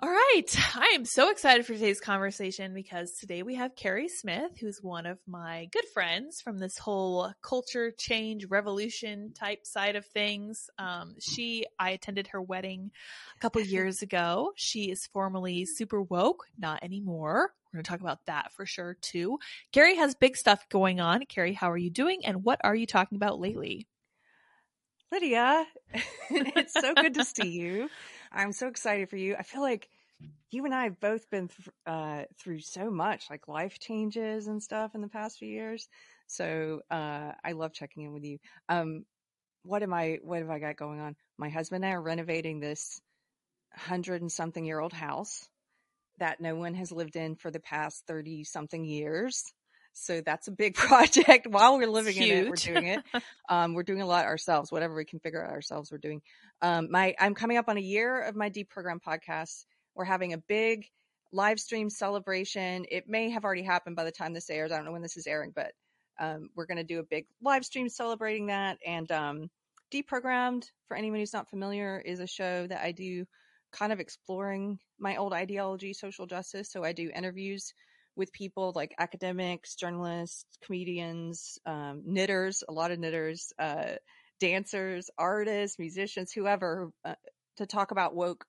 All right. I am so excited for today's conversation because today we have Keri Smith, who's one of my good friends from this whole culture change revolution type side of things. Um, she, I attended her wedding a couple years ago. She is formerly super woke, not anymore. We're going to talk about that for sure too. Keri has big stuff going on. Keri, how are you doing? And what are you talking about lately? Lydia, it's so good to see you. I'm so excited for you. I feel like you and I have both been th- uh, through so much, like life changes and stuff in the past few years. So uh, I love checking in with you. Um, what am I? What have I got going on? My husband and I are renovating this hundred and something year old house that no one has lived in for the past thirty something years. So that's a big project. While we're living in it, we're doing it. Um, we're doing a lot ourselves. Whatever we can figure out ourselves, we're doing. Um, my I'm coming up on a year of my deprogram podcast. We're having a big live stream celebration. It may have already happened by the time this airs. I don't know when this is airing, but um, we're going to do a big live stream celebrating that. And um, deprogrammed, for anyone who's not familiar, is a show that I do, kind of exploring my old ideology, social justice. So I do interviews with people like academics, journalists, comedians, um, knitters, a lot of knitters, uh, dancers, artists, musicians, whoever, uh, to talk about woke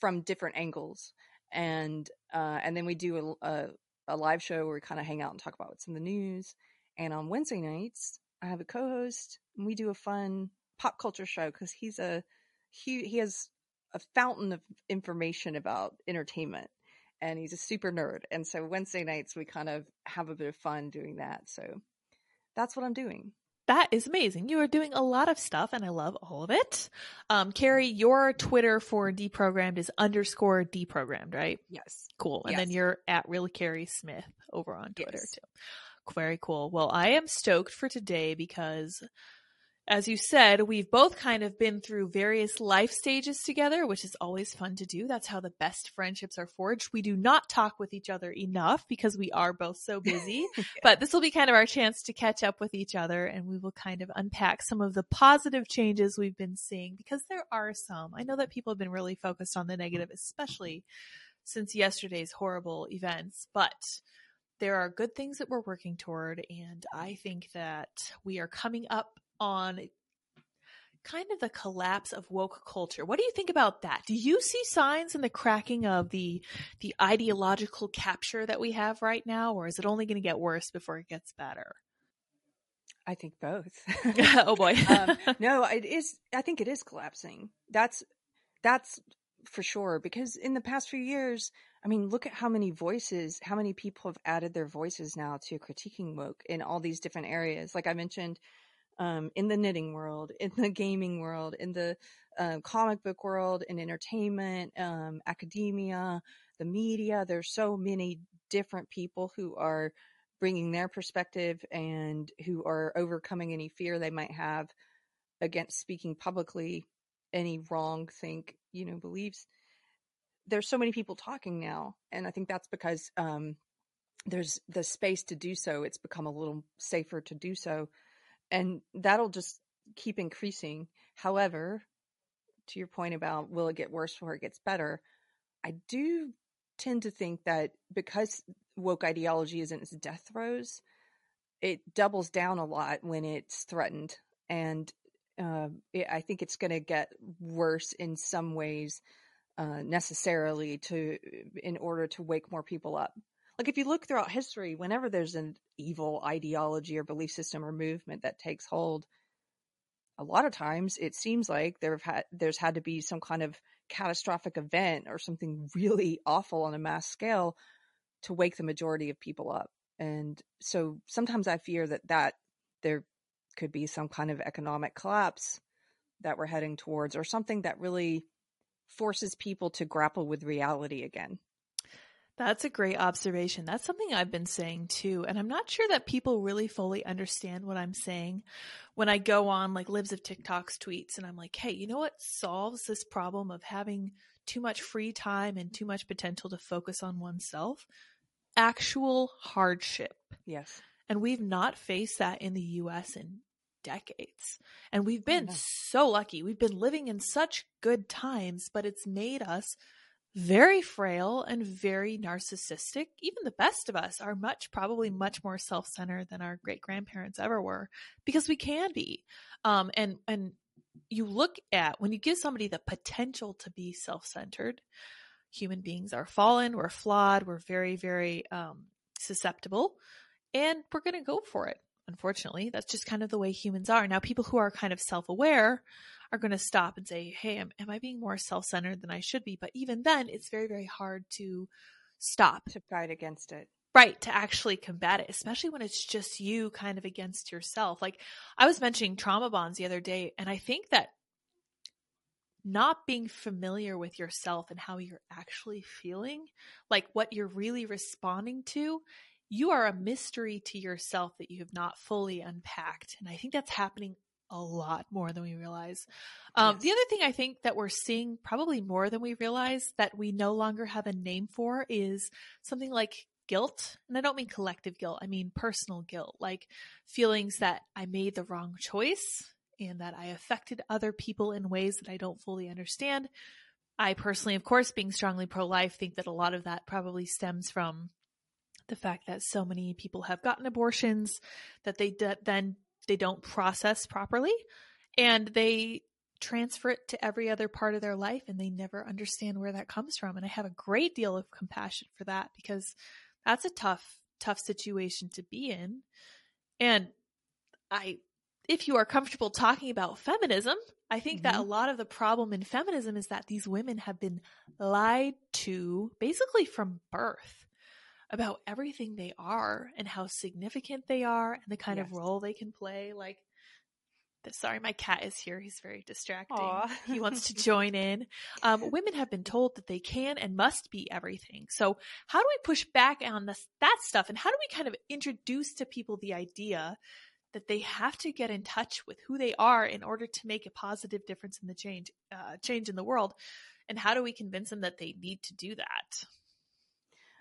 from different angles. And uh, and then we do a, a, a live show where we kind of hang out and talk about what's in the news. And on Wednesday nights, I have a co-host, and we do a fun pop culture show because he's a he he has a fountain of information about entertainment and he's a super nerd. And so Wednesday nights we kind of have a bit of fun doing that. So that's what I'm doing. That is amazing. You are doing a lot of stuff and I love all of it. Um, Keri, your Twitter for deprogrammed is underscore deprogrammed, right? Yes. Cool. And yes. then you're at real Keri Smith over on Twitter yes. too. Very cool. Well, I am stoked for today because as you said, we've both kind of been through various life stages together, which is always fun to do. That's how the best friendships are forged. We do not talk with each other enough because we are both so busy, yeah. but this will be kind of our chance to catch up with each other and we will kind of unpack some of the positive changes we've been seeing because there are some. I know that people have been really focused on the negative, especially since yesterday's horrible events, but there are good things that we're working toward. And I think that we are coming up on kind of the collapse of woke culture. What do you think about that? Do you see signs in the cracking of the the ideological capture that we have right now or is it only going to get worse before it gets better? I think both. oh boy. um, no, it is I think it is collapsing. That's that's for sure because in the past few years, I mean, look at how many voices, how many people have added their voices now to critiquing woke in all these different areas. Like I mentioned, um, in the knitting world, in the gaming world, in the uh, comic book world, in entertainment, um, academia, the media. There's so many different people who are bringing their perspective and who are overcoming any fear they might have against speaking publicly any wrong think you know beliefs. There's so many people talking now and i think that's because um, there's the space to do so. It's become a little safer to do so and that'll just keep increasing. However, to your point about will it get worse before it gets better, I do tend to think that because woke ideology is in its death throes, it doubles down a lot when it's threatened. And uh, it, I think it's going to get worse in some ways uh, necessarily to in order to wake more people up like if you look throughout history, whenever there's an evil ideology or belief system or movement that takes hold, a lot of times it seems like there have had there's had to be some kind of catastrophic event or something really awful on a mass scale to wake the majority of people up. And so sometimes I fear that that there could be some kind of economic collapse that we're heading towards or something that really forces people to grapple with reality again. That's a great observation. That's something I've been saying too. And I'm not sure that people really fully understand what I'm saying when I go on like Libs of TikTok's tweets and I'm like, hey, you know what solves this problem of having too much free time and too much potential to focus on oneself? Actual hardship. Yes. And we've not faced that in the US in decades. And we've been so lucky. We've been living in such good times, but it's made us very frail and very narcissistic. Even the best of us are much, probably much more self-centered than our great grandparents ever were because we can be. Um, and, and you look at when you give somebody the potential to be self-centered, human beings are fallen, we're flawed, we're very, very, um, susceptible and we're going to go for it. Unfortunately, that's just kind of the way humans are. Now, people who are kind of self-aware are going to stop and say, Hey, am, am I being more self centered than I should be? But even then, it's very, very hard to stop. To fight against it. Right, to actually combat it, especially when it's just you kind of against yourself. Like I was mentioning trauma bonds the other day, and I think that not being familiar with yourself and how you're actually feeling, like what you're really responding to, you are a mystery to yourself that you have not fully unpacked. And I think that's happening a lot more than we realize. Um, yes. The other thing I think that we're seeing probably more than we realize that we no longer have a name for is something like guilt. And I don't mean collective guilt, I mean personal guilt, like feelings that I made the wrong choice and that I affected other people in ways that I don't fully understand. I personally, of course, being strongly pro life, think that a lot of that probably stems from the fact that so many people have gotten abortions that they d- then they don't process properly and they transfer it to every other part of their life and they never understand where that comes from. And I have a great deal of compassion for that because that's a tough, tough situation to be in. And I, if you are comfortable talking about feminism, I think mm-hmm. that a lot of the problem in feminism is that these women have been lied to basically from birth about everything they are and how significant they are and the kind yes. of role they can play. Like, sorry, my cat is here. He's very distracting. he wants to join in. Um, women have been told that they can and must be everything. So how do we push back on this, that stuff? And how do we kind of introduce to people the idea that they have to get in touch with who they are in order to make a positive difference in the change, uh, change in the world? And how do we convince them that they need to do that?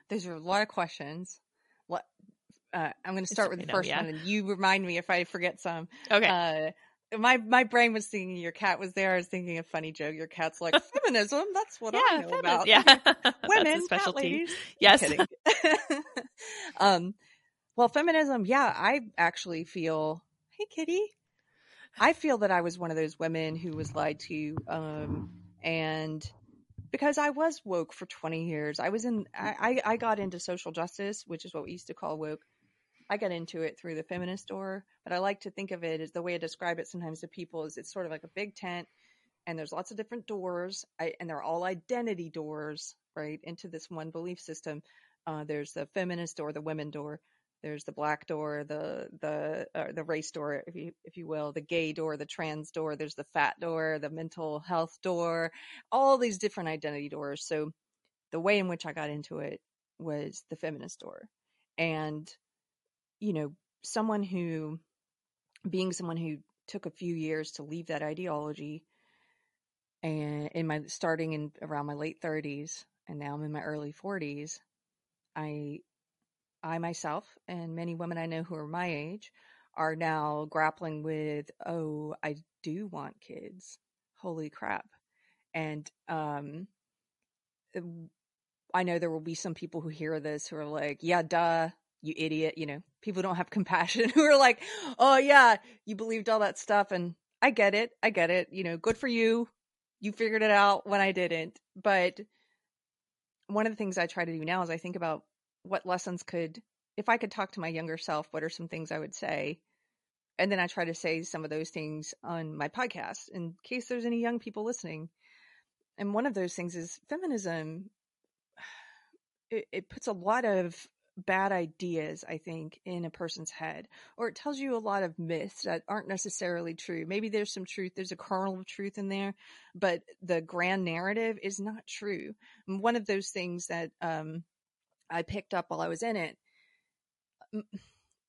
Those are a lot of questions. What uh, I'm going to start with the first yeah. one, and you remind me if I forget some. Okay. Uh, my my brain was thinking your cat was there. I was thinking a funny joke. Your cat's like feminism. That's what yeah, I know about. Yeah, women, specialty. Yes. um, well, feminism. Yeah, I actually feel. Hey, Kitty. I feel that I was one of those women who was lied to, um, and because I was woke for 20 years. I was in, I, I got into social justice, which is what we used to call woke. I got into it through the feminist door, but I like to think of it as the way I describe it sometimes to people is it's sort of like a big tent and there's lots of different doors I, and they're all identity doors, right? Into this one belief system. Uh, there's the feminist door, the women door. There's the black door, the the the race door, if you if you will, the gay door, the trans door. There's the fat door, the mental health door, all these different identity doors. So the way in which I got into it was the feminist door, and you know, someone who, being someone who took a few years to leave that ideology, and in my starting in around my late 30s, and now I'm in my early 40s, I I myself and many women I know who are my age are now grappling with, oh, I do want kids. Holy crap. And um, I know there will be some people who hear this who are like, yeah, duh, you idiot. You know, people don't have compassion who are like, oh, yeah, you believed all that stuff. And I get it. I get it. You know, good for you. You figured it out when I didn't. But one of the things I try to do now is I think about what lessons could if I could talk to my younger self, what are some things I would say? And then I try to say some of those things on my podcast in case there's any young people listening. And one of those things is feminism. It, it puts a lot of bad ideas, I think, in a person's head, or it tells you a lot of myths that aren't necessarily true. Maybe there's some truth, there's a kernel of truth in there, but the grand narrative is not true. And one of those things that um, I picked up while I was in it.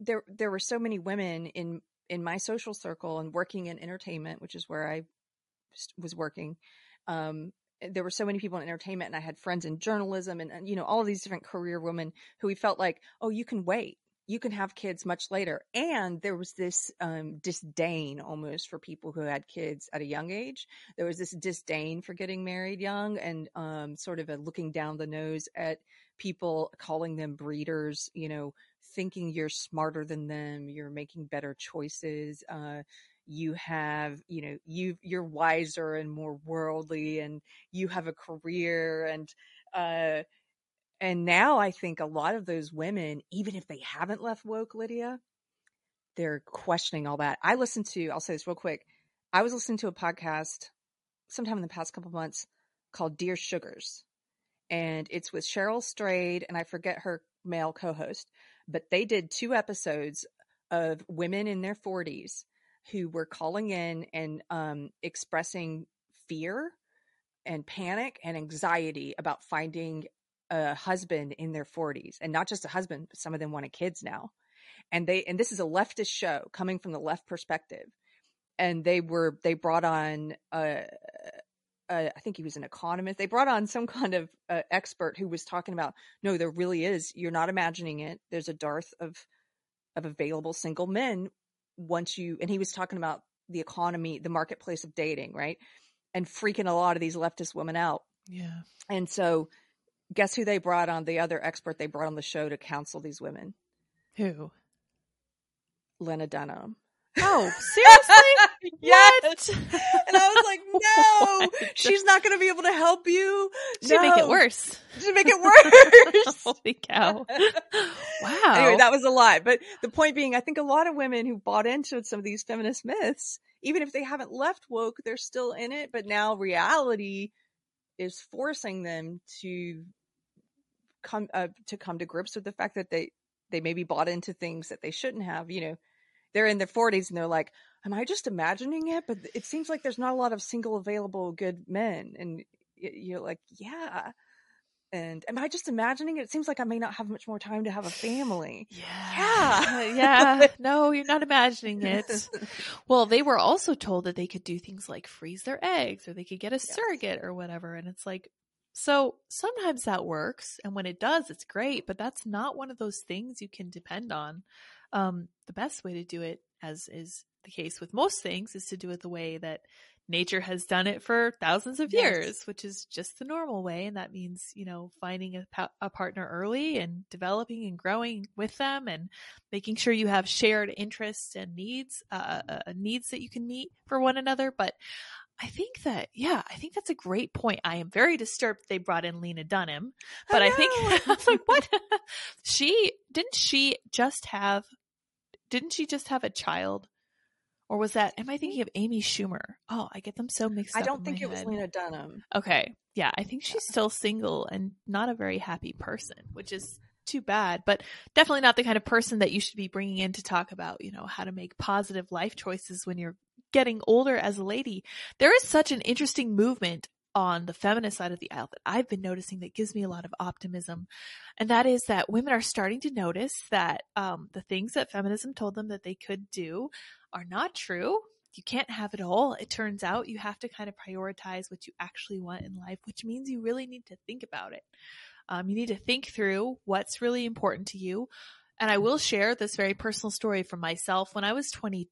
There, there were so many women in in my social circle and working in entertainment, which is where I was working. Um, there were so many people in entertainment, and I had friends in journalism, and, and you know all of these different career women who we felt like, oh, you can wait. you can have kids much later. And there was this um, disdain almost for people who had kids at a young age. There was this disdain for getting married young and um, sort of a looking down the nose at people, calling them breeders, you know, thinking you're smarter than them, you're making better choices. Uh, you have, you know, you you're wiser and more worldly, and you have a career, and uh, and now I think a lot of those women, even if they haven't left woke, Lydia, they're questioning all that. I listened to, I'll say this real quick. I was listening to a podcast sometime in the past couple months called Dear Sugars. And it's with Cheryl Strayed, and I forget her male co host, but they did two episodes of women in their 40s who were calling in and um, expressing fear and panic and anxiety about finding a husband in their 40s and not just a husband but some of them wanted kids now. And they and this is a leftist show coming from the left perspective. And they were they brought on uh, uh, I think he was an economist. They brought on some kind of uh, expert who was talking about no, there really is. You're not imagining it. There's a dearth of of available single men once you. And he was talking about the economy, the marketplace of dating, right, and freaking a lot of these leftist women out. Yeah. And so guess who they brought on the other expert they brought on the show to counsel these women Who? lena dunham Oh, seriously? yes and i was like no What? she's not going to be able to help you She make it worse. She'd make it worse Holy cow! Wow. anyway that was a lie but the point being i think a lot of women who bought into some of these feminist myths even if they haven't left woke they're still in it but now reality is forcing them to come uh, to come to grips with the fact that they they maybe bought into things that they shouldn't have you know they're in their 40s and they're like am i just imagining it but it seems like there's not a lot of single available good men and you're like yeah and am i just imagining it it seems like i may not have much more time to have a family yeah. Yeah. Uh, yeah. No, you're not imagining it. Well, they were also told that they could do things like freeze their eggs or they could get a Yes. surrogate or whatever. And it's like, so sometimes that works. And when it does, it's great, but that's not one of those things you can depend on. Um, the best way to do it, as is the case with most things, is to do it the way that nature has done it for thousands of Yes. years, which is just the normal way. And that means, you know, finding a, pa- a partner early and developing and growing with them and making sure you have shared interests and needs, uh, uh, needs that you can meet for one another. But I think that, yeah, I think that's a great point. I am very disturbed they brought in Lena Dunham, but I, think. I'm like, what? she, didn't she just have, didn't she just have a child? Or was that, am I thinking of Amy Schumer? Oh, I get them so mixed i up. I don't in think it was lena dunham Okay. Yeah, I think she's still single and not a very happy person, which is too bad, but definitely not the kind of person that you should be bringing in to talk about, you know, how to make positive life choices when you're getting older as a lady. There is such an interesting movement on the feminist side of the aisle that I've been noticing that gives me a lot of optimism. And that is that women are starting to notice that um, the things that feminism told them that they could do are not true. You can't have it all. It turns out you have to kind of prioritize what you actually want in life, which means you really need to think about it. Um, you need to think through what's really important to you. And I will share this very personal story from myself. When I was 20,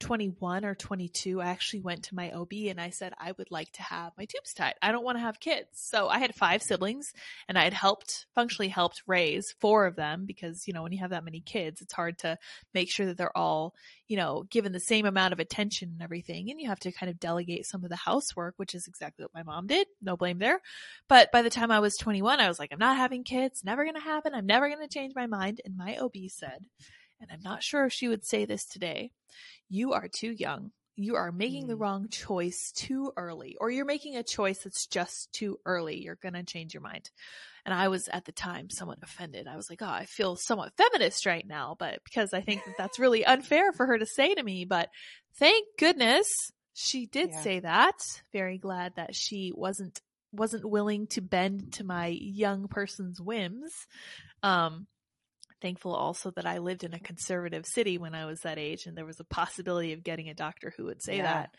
21 or 22, I actually went to my OB and I said, I would like to have my tubes tied. I don't want to have kids. So I had five siblings and I had helped, functionally helped raise four of them because, you know, when you have that many kids, it's hard to make sure that they're all, you know, given the same amount of attention and everything. And you have to kind of delegate some of the housework, which is exactly what my mom did. No blame there. But by the time I was 21, I was like, I'm not having kids. Never going to happen. I'm never going to change my mind. And my OB said, and I'm not sure if she would say this today, you are too young. You are making the Mm. wrong choice too early, or you're making a choice that's just too early. You're going to change your mind. And I was at the time somewhat offended. I was like, oh, I feel somewhat feminist right now, but because I think that that's really unfair for her to say to me. But thank goodness she did Yeah. say that. Very glad that she wasn't wasn't willing to bend to my young person's whims. Um, thankful also that I lived in a conservative city when I was that age and there was a possibility of getting a doctor who would say Yeah. that.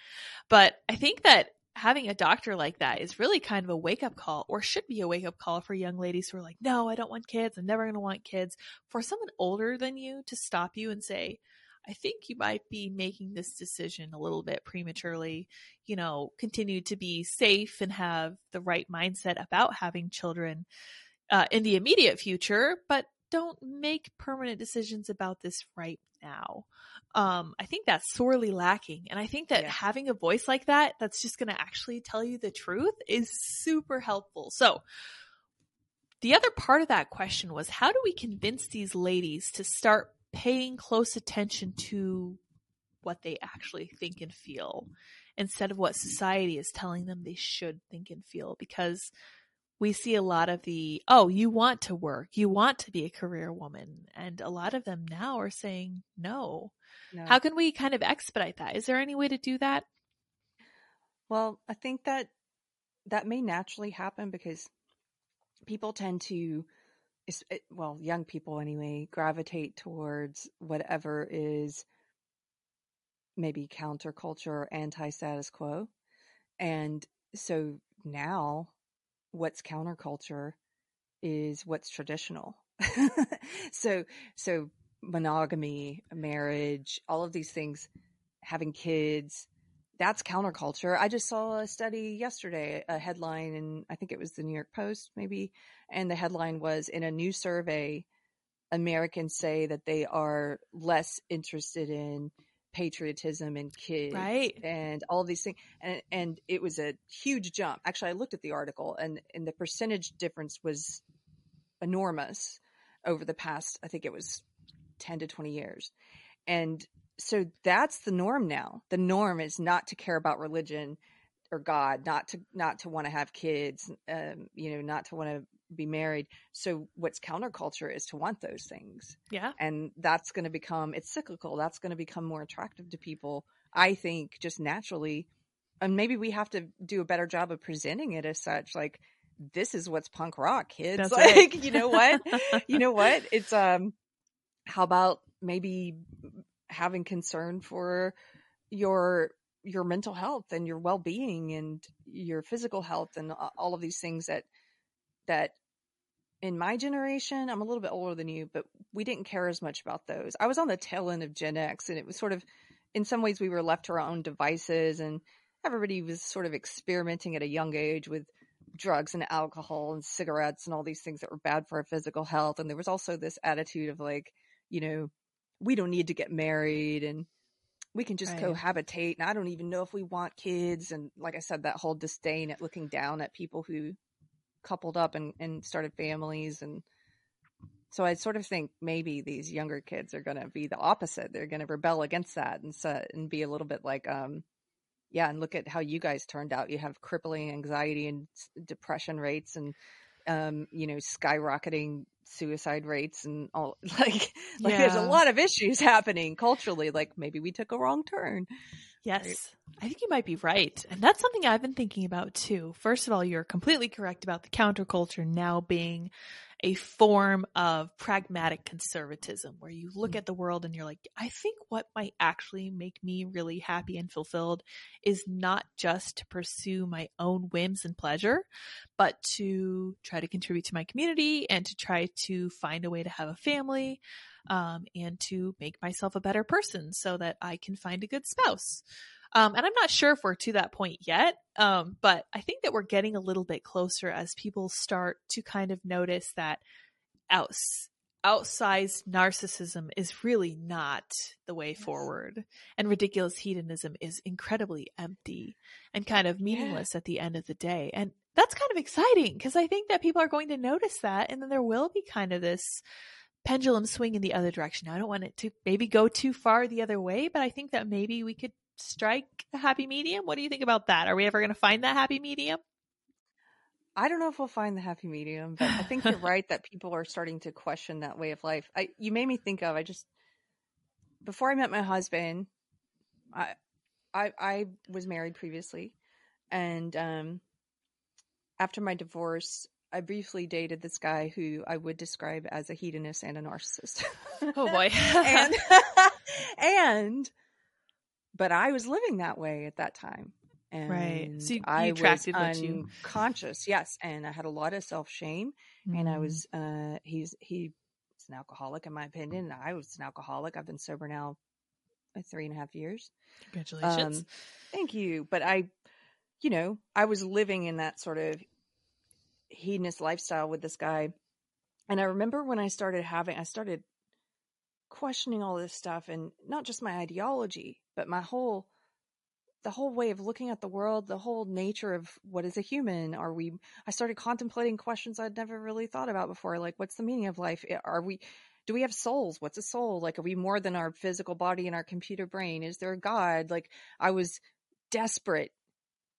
But I think that having a doctor like that is really kind of a wake up call or should be a wake up call for young ladies who are like, no, I don't want kids. I'm never going to want kids. For someone older than you to stop you and say, I think you might be making this decision a little bit prematurely. You know, continue to be safe and have the right mindset about having children uh, in the immediate future, but don't make permanent decisions about this right now. Um, I think that's sorely lacking. And I think that Yeah. having a voice like that, that's just going to actually tell you the truth is super helpful. So, the other part of that question was how do we convince these ladies to start paying close attention to what they actually think and feel instead of what society is telling them they should think and feel? Because we see a lot of the, oh, you want to work, you want to be a career woman. And a lot of them now are saying no. No. How can we kind of expedite that? Is there any way to do that? Well, I think that that may naturally happen because people tend to, eh, well, young people anyway, gravitate towards whatever is maybe counterculture or anti status quo. And so now what's counterculture is what's traditional. so, so monogamy, marriage, all of these things, having kids, that's counterculture. I just saw a study yesterday, a headline, and I think it was the New York Post, maybe. And the headline was in a new survey, Americans say that they are less interested in patriotism and kids Right. and all these things and and it was a huge jump. Actually i looked at the article and and the percentage difference was enormous over the past i think it was 10 to 20 years. And so that's the norm now. The norm is not to care about religion or god not to not to want to have kids um you know not to want to be married. So what's counterculture is to want those things. Yeah. and that's going to become it's cyclical. That's going to become more attractive to people i think just naturally. And maybe we have to do a better job of presenting it as such like this is what's punk rock kids. That's like right. you know what? You know what? It's um how about maybe having concern for your your mental health and your well-being and your physical health and all of these things that that in my generation i'm a little bit older than you but we didn't care as much about those. I was on the tail end of gen x and it was sort of in some ways we were left to our own devices and everybody was sort of experimenting at a young age with drugs and alcohol and cigarettes and all these things that were bad for our physical health. And there was also this attitude of like you know we don't need to get married and we can just Right. cohabitate and i don't even know if we want kids. And like i said that whole disdain at looking down at people who coupled up and, and started families and so i sort of think maybe these younger kids are going to be the opposite. They're going to rebel against that and so, and be a little bit like um yeah and look at how you guys turned out. You have crippling anxiety and depression rates and um you know skyrocketing suicide rates and all like like there's a lot of issues happening culturally like maybe we took a wrong turn Yes, I think you might be right. And that's something I've been thinking about too. First of all, you're completely correct about the counterculture now being a form of pragmatic conservatism where you look Mm. at the world and you're like, I think what might actually make me really happy and fulfilled is not just to pursue my own whims and pleasure, but to try to contribute to my community and to try to find a way to have a family um, and to make myself a better person so that I can find a good spouse. Um, and I'm not sure if we're to that point yet, um, but I think that we're getting a little bit closer as people start to kind of notice that outs- outsized narcissism is really not the way Yes. forward. And ridiculous hedonism is incredibly empty and kind of meaningless at the end of the day. And that's kind of exciting because I think that people are going to notice that. And then there will be kind of this pendulum swing in the other direction. Now, I don't want it to maybe go too far the other way, but I think that maybe we could strike a happy medium. What do you think about that? Are we ever going to find that happy medium? I don't know if we'll find the happy medium, but I think you're right that people are starting to question that way of life. I you made me think of I just before I met my husband, I I I was married previously and um after my divorce, I briefly dated this guy who I would describe as a hedonist and a narcissist. Oh boy. and and but I was living that way at that time. And Right. So you- you I was attracted you- unconscious, yes. And I had a lot of self shame. And I was, uh, he's, he's an alcoholic in my opinion. I was an alcoholic. I've been sober now uh, three and a half years. Congratulations. Um, thank you. But I, you know, I was living in that sort of hedonist lifestyle with this guy. And I remember when I started having, I started questioning all this stuff and not just my ideology, but my whole, the whole way of looking at the world, the whole nature of what is a human. Are we, I started contemplating questions I'd never really thought about before. Like, what's the meaning of life? Eh, are we, do we have souls? What's a soul? Like, are we more than our physical body and our computer brain? Is there a God? Like, I was desperate,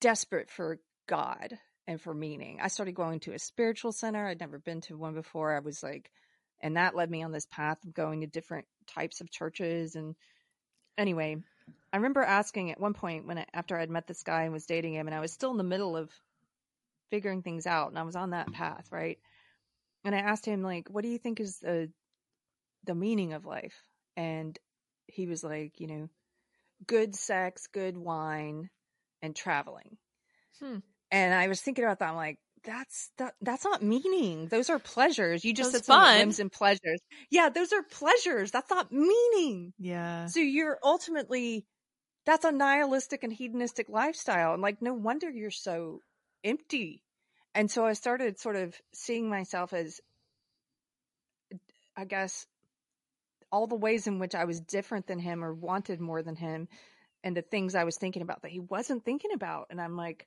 desperate for God and for meaning. I started going to a spiritual center. I'd never been to one before. I was like, and that led me on this path of going to different types of churches. And anyway, I remember asking at one point when I, after I'd met this guy and was dating him, and I was still in the middle of figuring things out, and I was on that path, right? And I asked him like, "What do you think is the the meaning of life?" And he was like, "You know, good sex, good wine, and traveling." Hmm. And I was thinking about that. I'm like, that's that that's not meaning. Those are pleasures. You just Those said fun. whims and pleasures. Yeah, those are pleasures. That's not meaning. Yeah. So you're ultimately that's a nihilistic and hedonistic lifestyle. And like no wonder you're so empty. And so I started sort of seeing myself as I guess all the ways in which I was different than him or wanted more than him and the things I was thinking about that he wasn't thinking about. And I'm like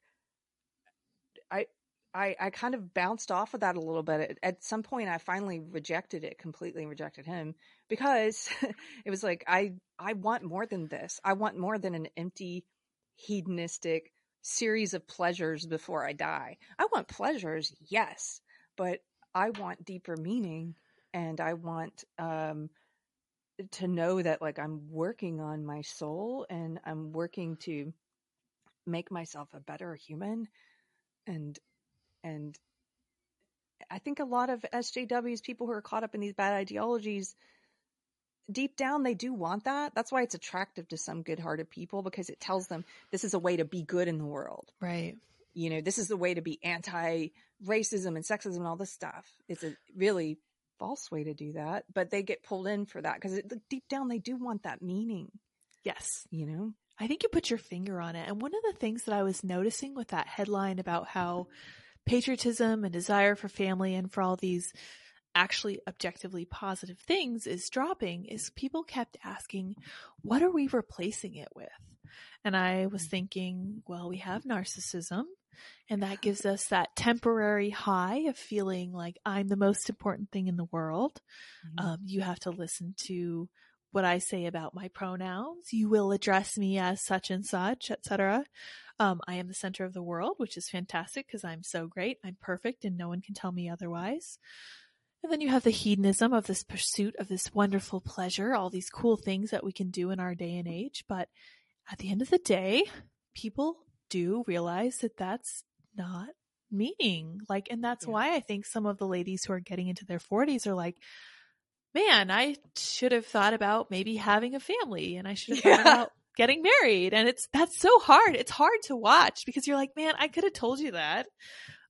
I I, I kind of bounced off of that a little bit. At, some point, I finally rejected it completely, rejected him because it was like I I want more than this. I want more than an empty, hedonistic series of pleasures before I die. I want pleasures, yes, but I want deeper meaning, and I want um to know that like I'm working on my soul and I'm working to make myself a better human and and I think a lot of SJWs, people who are caught up in these bad ideologies, deep down they do want that. That's why it's attractive to some good-hearted people because it tells them this is a way to be good in the world. Right. You know, this is the way to be anti-racism and sexism and all this stuff. It's a really false way to do that, but they get pulled in for that because deep down they do want that meaning. Yes. You know. I think you put your finger on it. And one of the things that I was noticing with that headline about how patriotism and desire for family and for all these actually objectively positive things is dropping is people kept asking, what are we replacing it with? And I was thinking, well, we have narcissism and that gives us that temporary high of feeling like I'm the most important thing in the world. Mm-hmm. Um, you have to listen to what I say about my pronouns. You will address me as such and such, etc. Um, I am the center of the world, which is fantastic because I'm so great. I'm perfect and no one can tell me otherwise. And then you have the hedonism of this pursuit of this wonderful pleasure, all these cool things that we can do in our day and age. But at the end of the day, people do realize that that's not meaning. Like, and that's Yeah. why I think some of the ladies who are getting into their 40s are like, man, I should have thought about maybe having a family and I should have Yeah. thought about getting married. And it's, that's so hard. It's hard to watch because you're like, man, I could have told you that.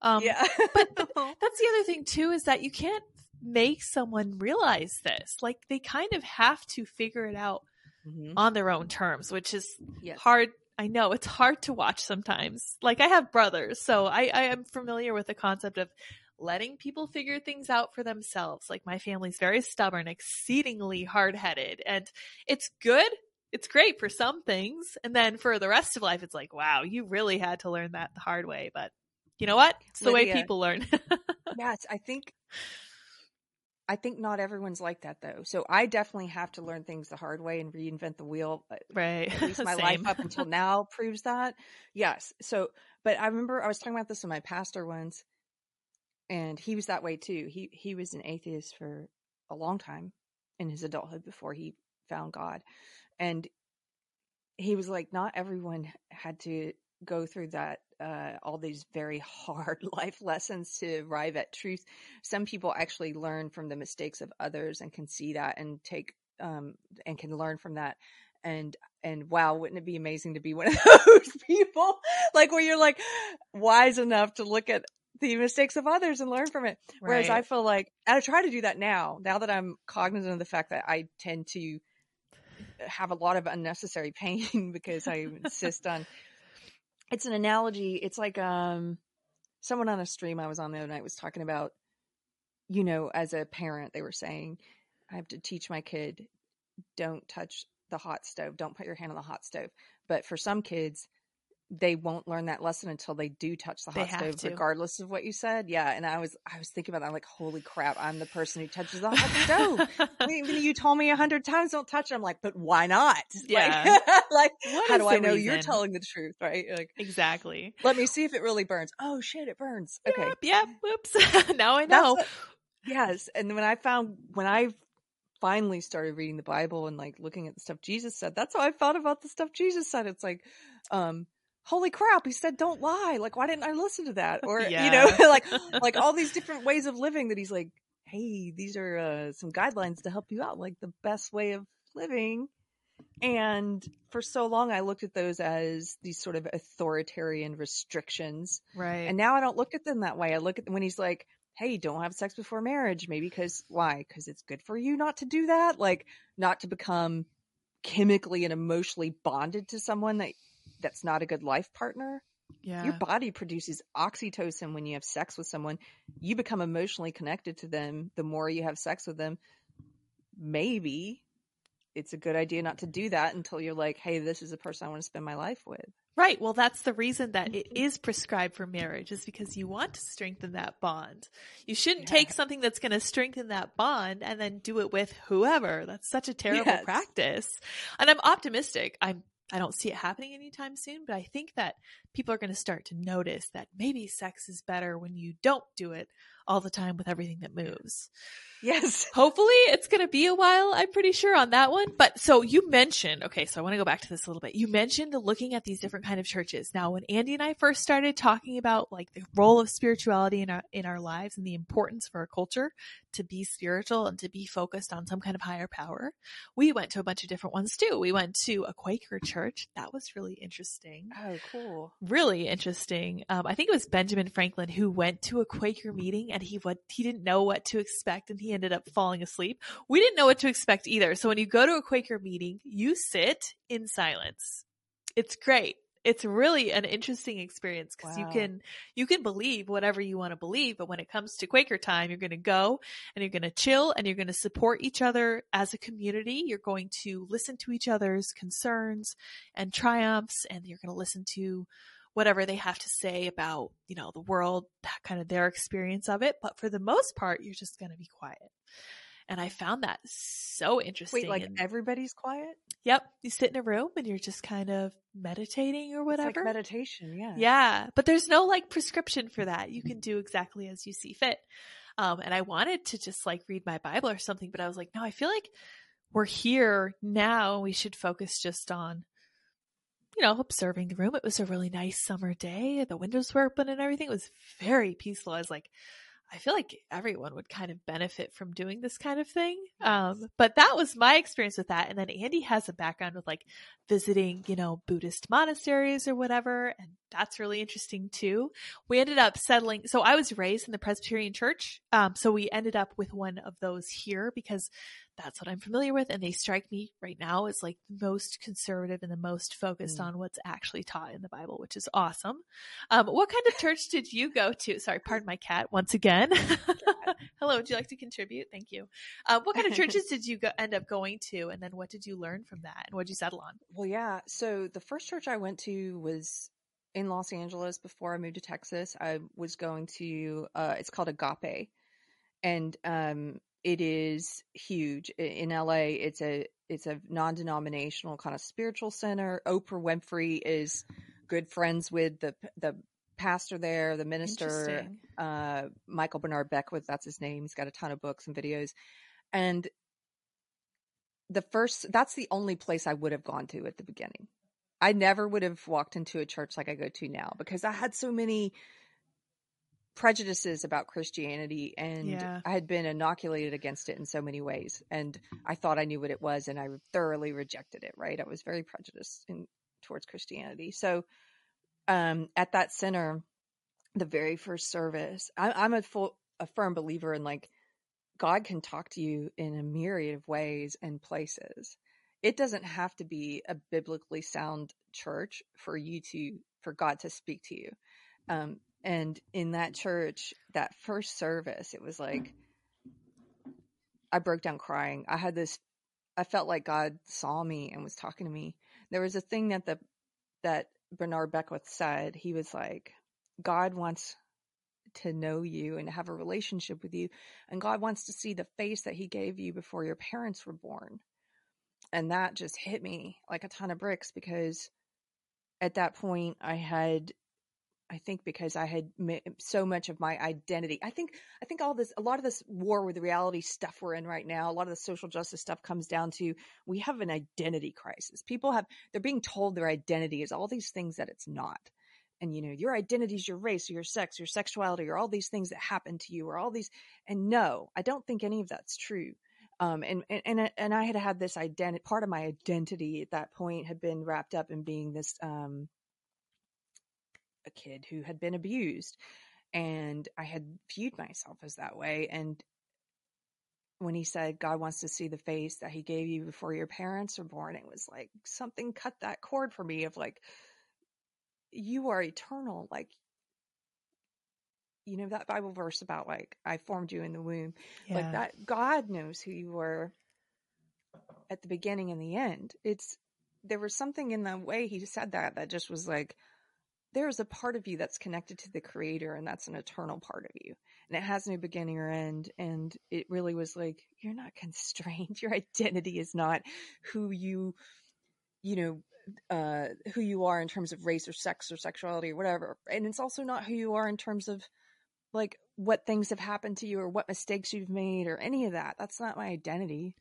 Um, yeah. but- that's the other thing too is that you can't make someone realize this. Like they kind of have to figure it out Mhm. on their own terms, which is Yes. hard. I know it's hard to watch sometimes. Like I have brothers, so I, I am familiar with the concept of letting people figure things out for themselves. Like my family's very stubborn, exceedingly hard headed, and it's good. It's great for some things. And then for the rest of life, it's like, wow, you really had to learn that the hard way. But you know what? It's the way people learn. Yes, I think I think not everyone's like that though. So I definitely have to learn things the hard way and reinvent the wheel. Uh, right. At least my life up until now proves that. Yes. So, but I remember I was talking about this with my pastor once, and he was that way too. He he was an atheist for a long time in his adulthood before he found God, and he was like, not everyone had to go through that uh, all these very hard life lessons to arrive at truth. Some people actually learn from the mistakes of others and can see that and take um, and can learn from that and and wow wouldn't it be amazing to be one of those people like where you're like wise enough to look at the mistakes of others and learn from it. Whereas i feel like and i try to do that now now that i'm cognizant of the fact that i tend to have a lot of unnecessary pain because i insist on it's an analogy. It's like um someone on a stream i was on the other night was talking about you know as a parent they were saying i have to teach my kid don't touch the hot stove. Don't put your hand on the hot stove. But for some kids they won't learn that lesson until they do touch the hot stove to. regardless of what you said yeah and i was i was thinking about that I'm like holy crap i'm the person who touches the hot stove you told me a hundred times don't touch it i'm like but why not Yeah. like, like how do i know you're telling the truth right like exactly. let me see if it really burns oh shit it burns okay Yep. Yep. Whoops. now I know. What- yes. And when I found when I finally started reading the Bible and like looking at the stuff Jesus said, that's how I thought about the stuff Jesus said. It's like, um, holy crap, he said don't lie. Like, why didn't I listen to that? Or you know, like like all these different ways of living that he's like, hey, these are uh, some guidelines to help you out, like the best way of living. And for so long, I looked at those as these sort of authoritarian restrictions right. and now I don't look at them that way. I look at when he's like, "Hey, don't have sex before marriage." Maybe because why? Because it's good for you not to do that. Like not to become chemically and emotionally bonded to someone that that's not a good life partner. yeah. Your body produces oxytocin when you have sex with someone. You become emotionally connected to them the more you have sex with them. Maybe it's a good idea not to do that until you're like, "Hey, this is a person I want to spend my life with." Right. Well, that's the reason that it is prescribed for marriage is because you want to strengthen that bond. You shouldn't Yeah. take something that's going to strengthen that bond and then do it with whoever. That's such a terrible Yes. practice. And I'm optimistic. I'm I don't see it happening anytime soon, but I think that people are going to start to notice that maybe sex is better when you don't do it all the time with everything that moves. Yes. Hopefully it's going to be a while, I'm pretty sure on that one. But so you mentioned, okay, so I want to go back to this a little bit. You mentioned looking at these different kind of churches. Now, when Andy and I first started talking about like the role of spirituality in our, in our lives and the importance for our culture to be spiritual and to be focused on some kind of higher power, we went to a bunch of different ones too. We went to a Quaker church. That was really interesting Oh, cool. really interesting. Um, I think it was Benjamin Franklin who went to a Quaker meeting and he what he didn't know what to expect and he ended up falling asleep. We didn't know what to expect either. So when you go to a Quaker meeting, you sit in silence. It's great. It's really an interesting experience because you can you can believe whatever you want to believe, but when it comes to Quaker time, you're going to go and you're going to chill and you're going to support each other as a community. You're going to listen to each other's concerns and triumphs and you're going to listen to whatever they have to say about, you know, the world, that kind of their experience of it. But for the most part, you're just going to be quiet. And I found that so interesting. Wait, like and- everybody's quiet? yep, you sit in a room and you're just kind of meditating or It's whatever. like meditation, yeah. Yeah, but there's no like prescription for that. You can do exactly as you see fit. Um, and I wanted to just like read my Bible or something, but I was like, no, I feel like we're here now. We should focus just on, you know, observing the room. It was a really nice summer day. The windows were open and everything. It was very peaceful. I was like, I feel like everyone would kind of benefit from doing this kind of thing. Um, but that was my experience with that. And then Andy has a background with like visiting, you know, Buddhist monasteries or whatever. And that's really interesting too. We ended up settling. So I was raised in the Presbyterian church. Um, so we ended up with one of those here because that's what I'm familiar with. And they strike me right now as like the most conservative and the most focused Mm. on what's actually taught in the Bible, which is awesome. Um, what kind of church did you go to? Sorry, pardon my cat once again. Hello, would you like to contribute? Thank you. Um, what kind of churches did you go, end up going to? And then what did you learn from that? And what did you settle on? Well, yeah. So the first church I went to was in Los Angeles before I moved to Texas. I was going to uh it's called Agape. And um it is huge in LA. It's a it's a non-denominational kind of spiritual center. Oprah Winfrey is good friends with the the pastor there, the minister, uh, Michael Bernard Beckwith, that's his name. He's got a ton of books and videos. And the first, that's the only place I would have gone to at the beginning. I never would have walked into a church like I go to now because I had so many prejudices about Christianity and Yeah. I had been inoculated against it in so many ways and I thought I knew what it was and I thoroughly rejected it, right? I was very prejudiced in towards Christianity. So um at that center the very first service, I, I'm a full a firm believer in like God can talk to you in a myriad of ways and places. It doesn't have to be a biblically sound church for you to for God to speak to you. Um, and in that church, that first service, it was like I broke down crying. I had this. I felt like God saw me and was talking to me. There was a thing that the that Bernard Beckwith said. He was like, God wants to know you and have a relationship with you. And God wants to see the face that He gave you before your parents were born. And that just hit me like a ton of bricks because at that point I had. I think because I had so much of my identity. I think I think all this a lot of this war with reality stuff we're in right now, a lot of the social justice stuff comes down to we have an identity crisis. People have they're being told their identity is all these things that it's not and you know your identity is your race or your sex your sexuality or all these things that happen to you or all these and no i don't think any of that's true um and and and, i had had this identity part of my identity at that point had been wrapped up in being this um a kid who had been abused and i had viewed myself as that way and when he said god wants to see the face that he gave you before your parents were born it was like something cut that cord for me of like you are eternal like you know that bible verse about like i formed you in the womb like that god knows who you were at the beginning and the end. It's there was something in the way he said that that just was like there's a part of you that's connected to the creator and that's an eternal part of you. And it has no beginning or end. And it really was like you're not constrained. Your identity is not who you you know uh who you are in terms of race or sex or sexuality or whatever. And it's also not who you are in terms of like what things have happened to you or what mistakes you've made or any of that. That's not my identity.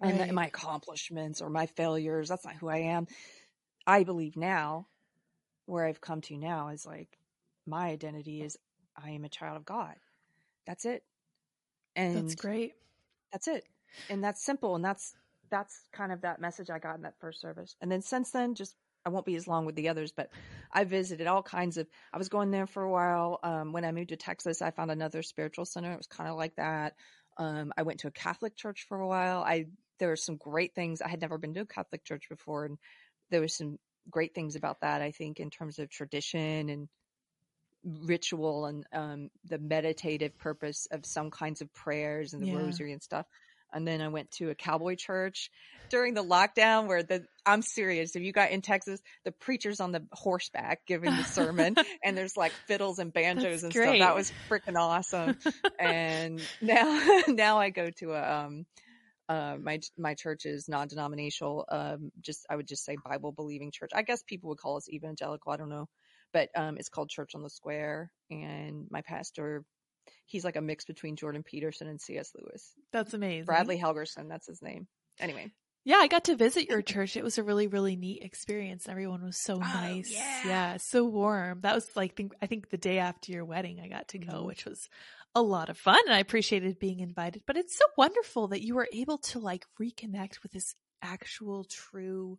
And my accomplishments or my failures. That's not who i am. I believe now where i've come to now is like my identity is i am a child of god. That's it. And That's great. that's it. And that's simple and that's that's kind of that message i got in that first service. And then since then just i won't be as long with the others but i visited all kinds of i was going there for a while. Um, when i moved to texas i found another spiritual center. It was kind of like that. Um, i went to a catholic church for a while. I there were some great things. I had never been to a catholic church before and there was some great things about that i think in terms of tradition and ritual and um, the meditative purpose of some kinds of prayers and the Yeah. rosary and stuff. And then I went to a cowboy church during the lockdown where the I'm serious. If you got in Texas, the preacher's on the horseback giving the sermon and there's like fiddles and banjos That's and great. stuff. That was freaking awesome. and now now I go to a um uh, my my church is non-denominational. Um, just I would just say Bible believing church. I guess people would call us evangelical. I don't know, but um, it's called Church on the Square. And my pastor, he's like a mix between Jordan Peterson and C.S. Lewis. That's amazing. Bradley Helgerson, that's his name. Anyway, Yeah, I got to visit your church. It was a really, really neat experience. Everyone was so Oh, nice. yeah. so warm. That was like think I think the day after your wedding I got to go, Mhm. which was a lot of fun and I appreciated being invited. But it's so wonderful that you were able to like reconnect with this actual true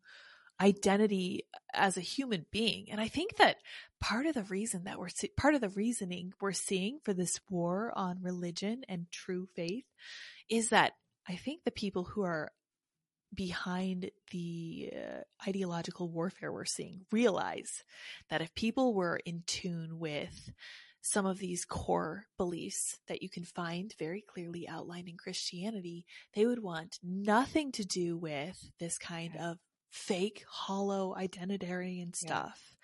identity as a human being. And I think that part of the reason that we're see- part of the reasoning we're seeing for this war on religion and true faith is that I think the people who are behind the uh, ideological warfare we're seeing realize that if people were in tune with some of these core beliefs that you can find very clearly outlined in Christianity, they would want nothing to do with this kind of fake, hollow identitarian stuff.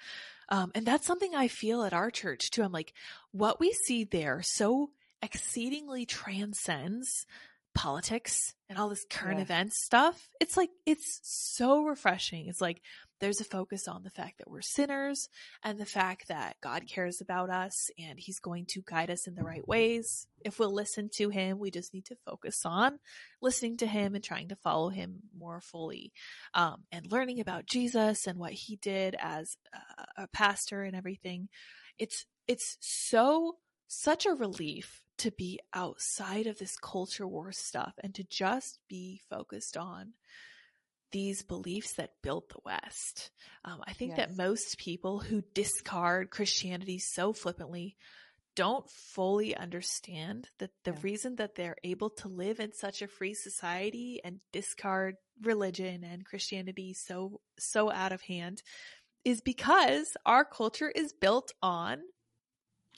Um, and that's something I feel at our church too. I'm like, what we see there so exceedingly transcends politics and all this current Yeah. events stuff. It's like, it's so refreshing. It's like, there's a focus on the fact that we're sinners and the fact that God cares about us and he's going to guide us in the right ways. If we'll listen to him, we just need to focus on listening to him and trying to follow him more fully. Um, and learning about Jesus and what he did as a, a pastor and everything. It's, it's so such a relief to be outside of this culture war stuff and to just be focused on these beliefs that built the West. Um, I think yes. that most people who discard Christianity so flippantly don't fully understand that the yeah. reason that they're able to live in such a free society and discard religion and Christianity so so out of hand is because our culture is built on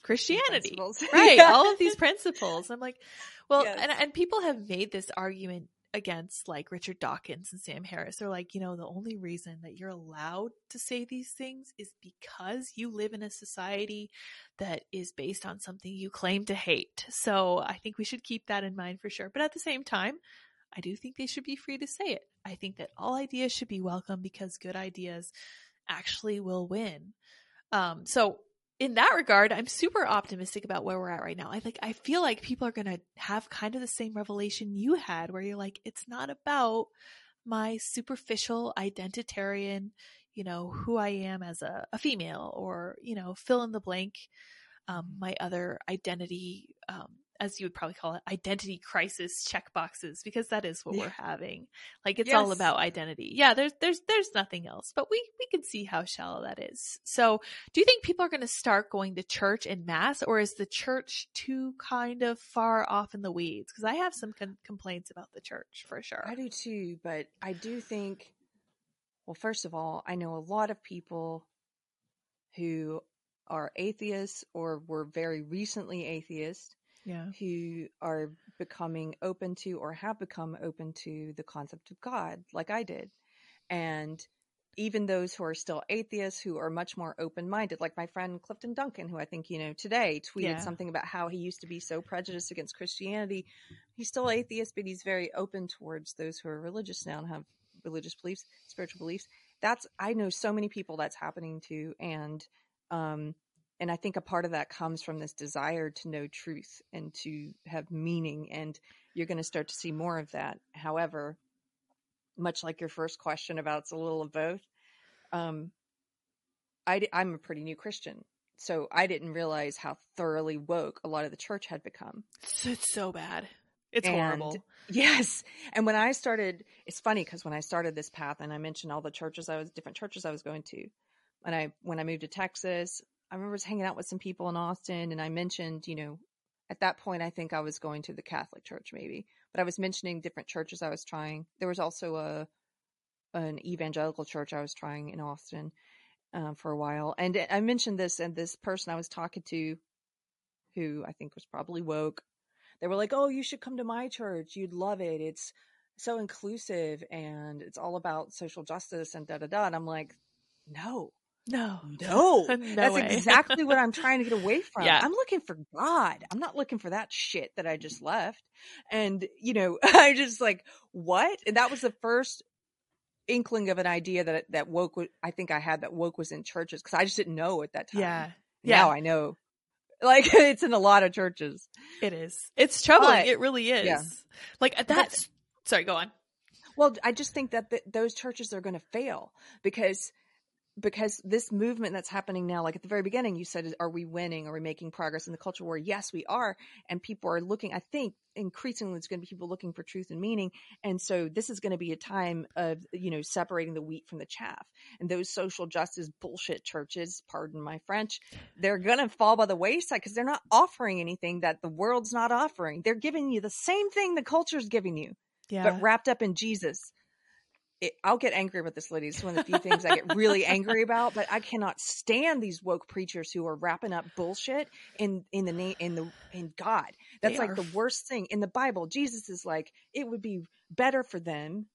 Christianity. Right. All of these principles. I'm like, well, yes. and, and people have made this argument against like Richard Dawkins and Sam Harris. They're like, you know, the only reason that you're allowed to say these things is because you live in a society that is based on something you claim to hate. So I think we should keep that in mind for sure. But at the same time, I do think they should be free to say it. I think that all ideas should be welcome because good ideas actually will win. Um, so in that regard, I'm super optimistic about where we're at right now. I like I feel like people are going to have kind of the same revelation you had where you're like it's not about my superficial identitarian, you know, who I am as a, a female or, you know, fill in the blank um, my other identity um, as you would probably call it, identity crisis check boxes because that is what yeah. we're having. Like it's yes. all about identity. Yeah, there's there's there's nothing else, but we we can see how shallow that is. So, do you think people are going to start going to church in mass, or is the church too kind of far off in the weeds? Because I have some con- complaints about the church for sure. I do too, but I do think. Well, first of all, I know a lot of people who are atheists or were very recently atheists yeah. who are becoming open to or have become open to the concept of God, like I did. And even those who are still atheists who are much more open minded, like my friend Clifton Duncan, who I think, you know, today tweeted yeah. something about how he used to be so prejudiced against Christianity. He's still atheist, but he's very open towards those who are religious now and have religious beliefs, spiritual beliefs. That's, I know so many people that's happening to. And, um, and I think a part of that comes from this desire to know truth and to have meaning. And you're going to start to see more of that. However, much like your first question about it's a little of both, um, I, I'm a pretty new Christian. So I didn't realize how thoroughly woke a lot of the church had become. It's so bad. It's and, horrible. Yes. And when I started, it's funny because when I started this path and I mentioned all the churches I was, different churches I was going to, and I, when I moved to Texas, I remember hanging out with some people in Austin and I mentioned, you know, at that point, I think I was going to the Catholic church maybe, but I was mentioning different churches I was trying. There was also a, an evangelical church I was trying in Austin um, for a while. And I mentioned this and this person I was talking to who I think was probably woke. They were like, Oh, you should come to my church. You'd love it. It's so inclusive and it's all about social justice and da da da. And I'm like, no, no, no, no that's way. exactly what I'm trying to get away from. Yeah. I'm looking for God. I'm not looking for that shit that I just left. And, you know, I just like, what? And that was the first inkling of an idea that, that woke, I think I had that woke was in churches because I just didn't know at that time. Yeah. Yeah. Now I know. Like it's in a lot of churches. It is. It's troubling. But, it really is. Yeah. Like uh, that's, sorry, go on. Well, I just think that the, those churches are going to fail because because this movement that's happening now, like at the very beginning, you said, are we winning? Are we making progress in the culture war? Yes, we are. And people are looking, I think increasingly it's going to be people looking for truth and meaning. And so this is going to be a time of, you know, separating the wheat from the chaff. And those social justice bullshit churches, pardon my French, they're going to fall by the wayside because they're not offering anything that the world's not offering. They're giving you the same thing the culture's giving you. Yeah. But wrapped up in Jesus it, I'll get angry about this, ladies. It's one of the few things I get really angry about. But I cannot stand these woke preachers who are wrapping up bullshit in in the name in the in God. That's they like are. the worst thing in the Bible. Jesus is like it would be better for them.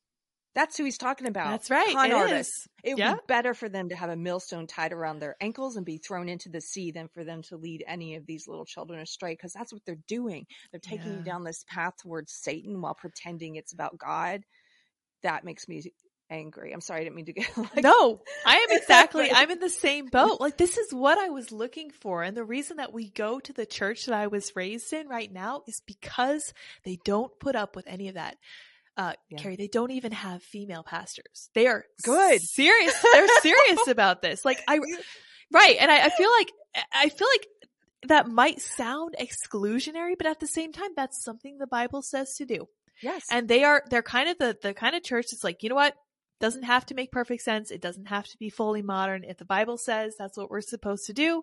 That's who he's talking about. That's right. Con it artists. Is. It would yeah. be better for them to have a millstone tied around their ankles and be thrown into the sea than for them to lead any of these little children astray because that's what they're doing. They're taking yeah. you down this path towards Satan while pretending it's about God that makes me angry. I'm sorry, I didn't mean to get like No, I am exactly I'm in the same boat. Like this is what I was looking for. And the reason that we go to the church that I was raised in right now is because they don't put up with any of that. Uh, yeah. Keri, they don't even have female pastors. They are good. Serious. They're serious about this. Like I, right. And I, I feel like, I feel like that might sound exclusionary, but at the same time, that's something the Bible says to do. Yes. And they are, they're kind of the, the kind of church that's like, you know what? Doesn't have to make perfect sense. It doesn't have to be fully modern. If the Bible says that's what we're supposed to do,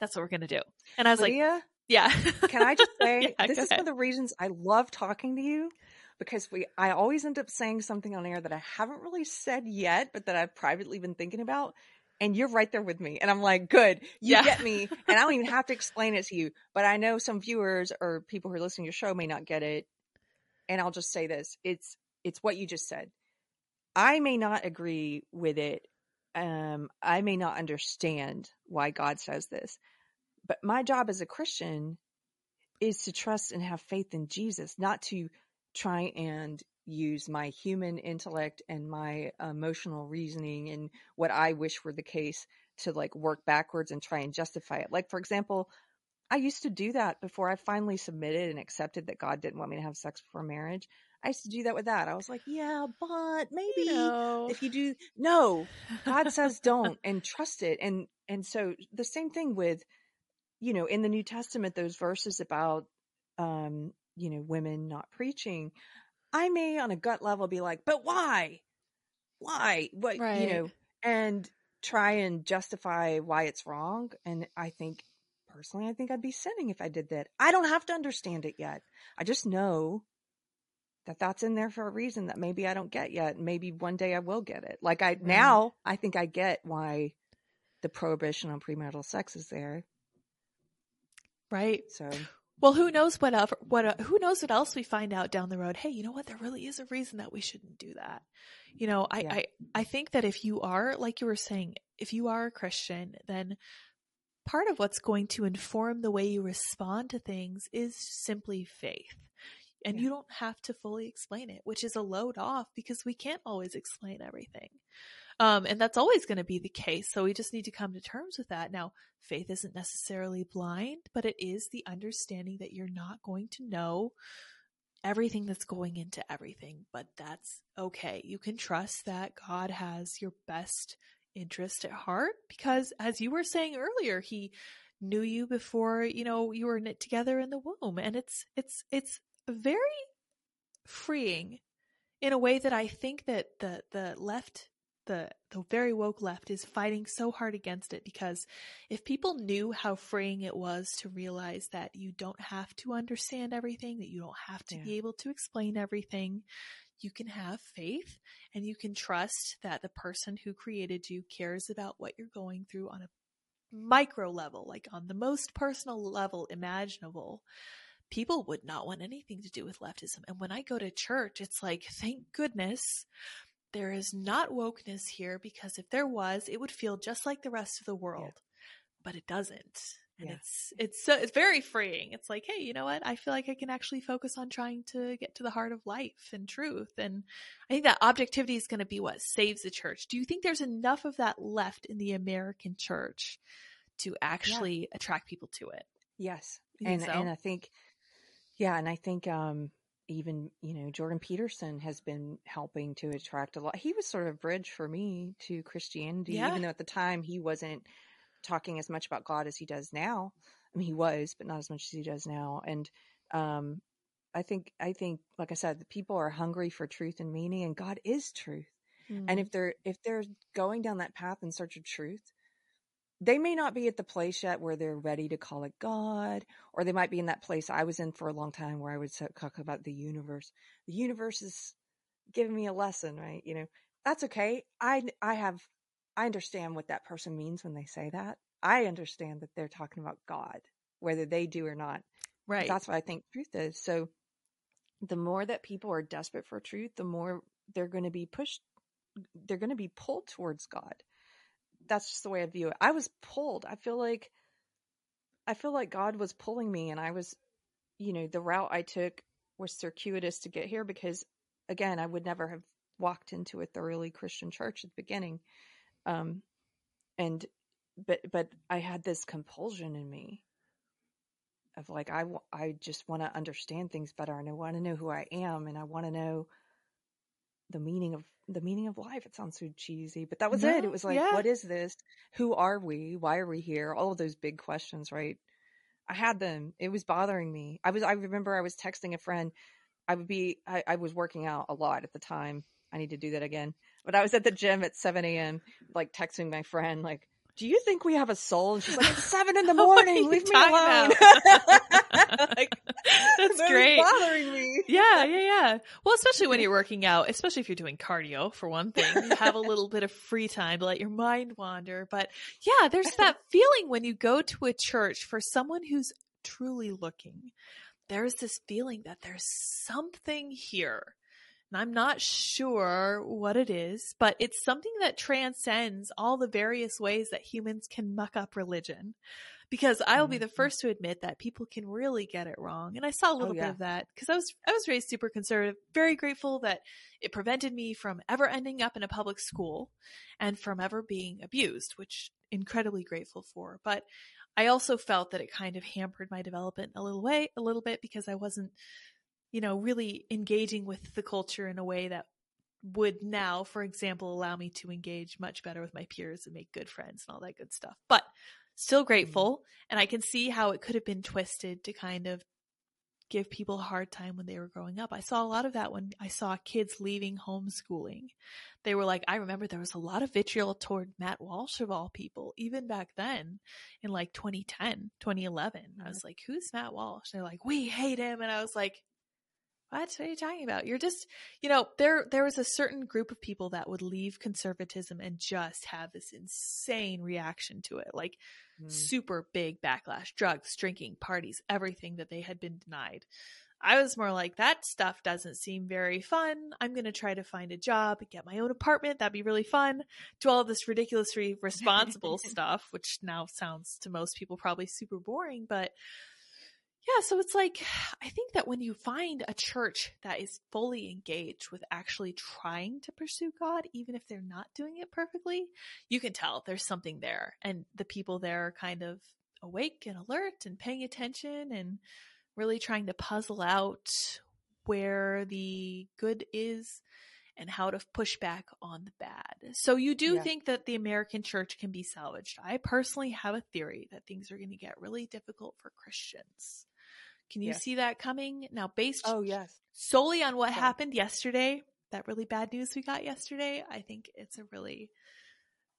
that's what we're going to do. And I was Lydia, like, yeah. Yeah. Can I just say Yeah, this is one of the reasons I love talking to you because we I always end up saying something on air that I haven't really said yet, but that I've privately been thinking about. And you're right there with me. And I'm like, good, you Yeah. get me. And I don't even have to explain it to you. But I know some viewers or people who are listening to your show may not get it. And I'll just say this. It's it's what you just said. I may not agree with it. Um, I may not understand why God says this. But my job as a Christian is to trust and have faith in Jesus, not to try and use my human intellect and my emotional reasoning and what I wish were the case to like work backwards and try and justify it. Like, for example, I used to do that before I finally submitted and accepted that God didn't want me to have sex before marriage. I used to do that with that. I was like, yeah, but maybe if you do, no, God says don't and trust it. And, and so the same thing with, you know, in the New Testament, those verses about, um, you know, women not preaching, I may on a gut level be like, but why? Why? What, you know, and try and justify why it's wrong. And I think personally, I think I'd be sinning if I did that. I don't have to understand it yet. I just know that that's in there for a reason that maybe I don't get yet. Maybe one day I will get it. Like I now, I think I get why the prohibition on premarital sex is there. right. So Well, who knows what ever, what uh, who knows what else we find out down the road? Hey, you know what? There really is a reason that we shouldn't do that. You know, I Yeah. I I think that if you are like you were saying, if you are a Christian, then part of what's going to inform the way you respond to things is simply faith. And Yeah. you don't have to fully explain it, which is a load off because we can't always explain everything. Um, and that's always going to be the case. So we just need to come to terms with that. Now, faith isn't necessarily blind, but it is the understanding that you're not going to know everything that's going into everything, but that's okay. You can trust that God has your best interest at heart because as you were saying earlier, he knew you before, you know, you were knit together in the womb and it's it's it's very freeing in a way that I think that the the left the the very woke left is fighting so hard against it because if people knew how freeing it was to realize that you don't have to understand everything, that you don't have to Yeah. be able to explain everything, you can have faith and you can trust that the person who created you cares about what you're going through on a micro level, like on the most personal level imaginable. People would not want anything to do with leftism. And when I go to church, it's like, thank goodness there is not wokeness here because if there was, it would feel just like the rest of the world. But it doesn't. And Yeah. it's it's so it's very freeing. It's like, hey, you know what? I feel like I can actually focus on trying to get to the heart of life and truth. And I think that objectivity is going to be what saves the church. Do you think there's enough of that left in the American church to actually attract people to it? yes, and so? and I think, yeah, and I think um even you know Jordan Peterson has been helping to attract a lot. He was sort of a bridge for me to Christianity, Yeah. even though at the time he wasn't talking as much about God as he does now. I mean, he was, but not as much as he does now. And um, I think I think, like I said, the people are hungry for truth and meaning, and God is truth. Mm-hmm. And if they're if they're going down that path in search of truth, they may not be at the place yet where they're ready to call it God, or they might be in that place I was in for a long time where I would talk about the universe. The universe is giving me a lesson, right? You know, that's okay. I I have I understand what that person means when they say that. I understand that they're talking about God, whether they do or not. right. That's what I think truth is. So the more that people are desperate for truth, the more they're going to be pushed, they're going to be pulled towards God. That's just the way I view it. I was pulled. I feel like, I feel like God was pulling me and I was, you know, the route I took was circuitous to get here because again, I would never have walked into a thoroughly Christian church at the beginning. Um, and, but, but I had this compulsion in me of like I, w- I just want to understand things better and I want to know who I am and I want to know the meaning of the meaning of life. It sounds so cheesy, but that was it. It was like, yeah. what is this? Who are we? Why are we here? All of those big questions, right? I had them. It was bothering me. I was. I remember I was texting a friend. I would be. I, I was working out a lot at the time. I need to do that again. But I was at the gym at 7 a.m. like texting my friend like do you think we have a soul? And she's like, it's seven in the morning. Leave me alone. like, That's great. bothering me. Yeah, yeah, yeah. Well, especially when you're working out, especially if you're doing cardio for one thing, you have a little bit of free time to let your mind wander. But yeah, there's that feeling when you go to a church for someone who's truly looking. There's this feeling that there's something here and I'm not sure what it is, but it's something that transcends all the various ways that humans can muck up religion. Because I will be the mm-hmm. first to admit that people can really get it wrong. And I saw a oh, little oh, yeah. bit of that because I was, I was raised super conservative, very grateful that it prevented me from ever ending up in a public school and from ever being abused, which incredibly grateful for. But I also felt that it kind of hampered my development a little way, a little bit because I wasn't you know, really engaging with the culture in a way that would now, for example, allow me to engage much better with my peers and make good friends and all that good stuff. But still grateful. Mm-hmm. And I can see how it could have been twisted to kind of give people a hard time when they were growing up. I saw a lot of that when I saw kids leaving homeschooling. They were like, I remember there was a lot of vitriol toward Matt Walsh of all people, even back then in like 2010, 2011. Mm-hmm. I was like, who's Matt Walsh? And they're like, we hate him. And I was like, what? what are you talking about? You're just, you know, there there was a certain group of people that would leave conservatism and just have this insane reaction to it, like mm. super big backlash, drugs, drinking, parties, everything that they had been denied. I was more like that stuff doesn't seem very fun. I'm going to try to find a job, get my own apartment. That'd be really fun. Do all this ridiculously responsible stuff, which now sounds to most people probably super boring, but yeah, so it's like, I think that when you find a church that is fully engaged with actually trying to pursue God, even if they're not doing it perfectly, you can tell there's something there. And the people there are kind of awake and alert and paying attention and really trying to puzzle out where the good is and how to push back on the bad. So you do yeah. think that the American church can be salvaged. I personally have a theory that things are going to get really difficult for Christians. Can you yes. see that coming? Now, based oh yes, solely on what happened yesterday, that really bad news we got yesterday, I think it's a really,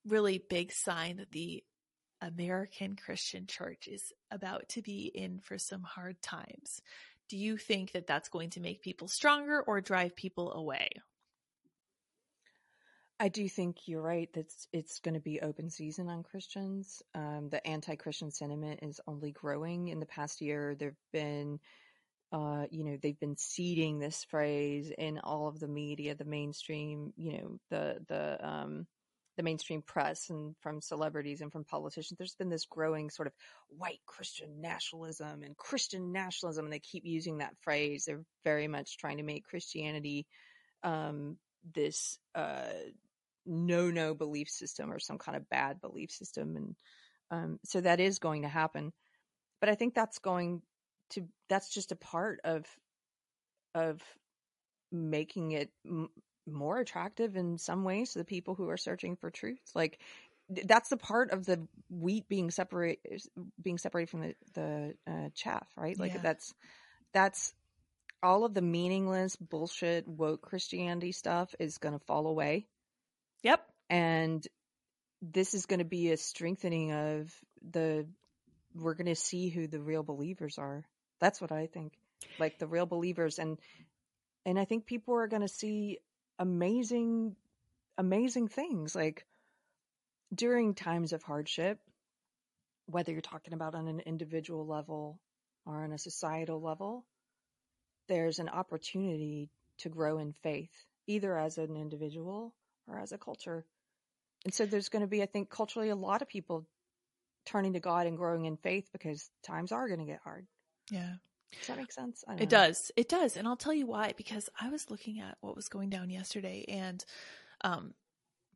really big sign that the American Christian church is about to be in for some hard times. Do you think that that's going to make people stronger or drive people away? I do think you're right that it's going to be open season on Christians. Um, the anti-Christian sentiment is only growing. In the past year, there've been, uh, you know, they've been seeding this phrase in all of the media, the mainstream, you know, the the um, the mainstream press and from celebrities and from politicians. There's been this growing sort of white Christian nationalism and Christian nationalism, and they keep using that phrase. They're very much trying to make Christianity um, this. Uh, no no belief system or some kind of bad belief system and um, so that is going to happen. But i think that's going to that's just a part of of making it m- more attractive in some ways to the people who are searching for truth. Like that's the part of the wheat being separate being separated from the the uh, chaff right? Like yeah. that's that's all of the meaningless bullshit woke christianity stuff is going to fall away Yep. And this is going to be a strengthening of the we're going to see who the real believers are. That's what I think. Like the real believers and and I think people are going to see amazing amazing things like during times of hardship whether you're talking about on an individual level or on a societal level there's an opportunity to grow in faith either as an individual or as a culture. And so there's going to be, I think, culturally a lot of people turning to God and growing in faith because times are going to get hard. Yeah. Does that make sense? It know. does. It does. And I'll tell you why, because I was looking at what was going down yesterday. And um,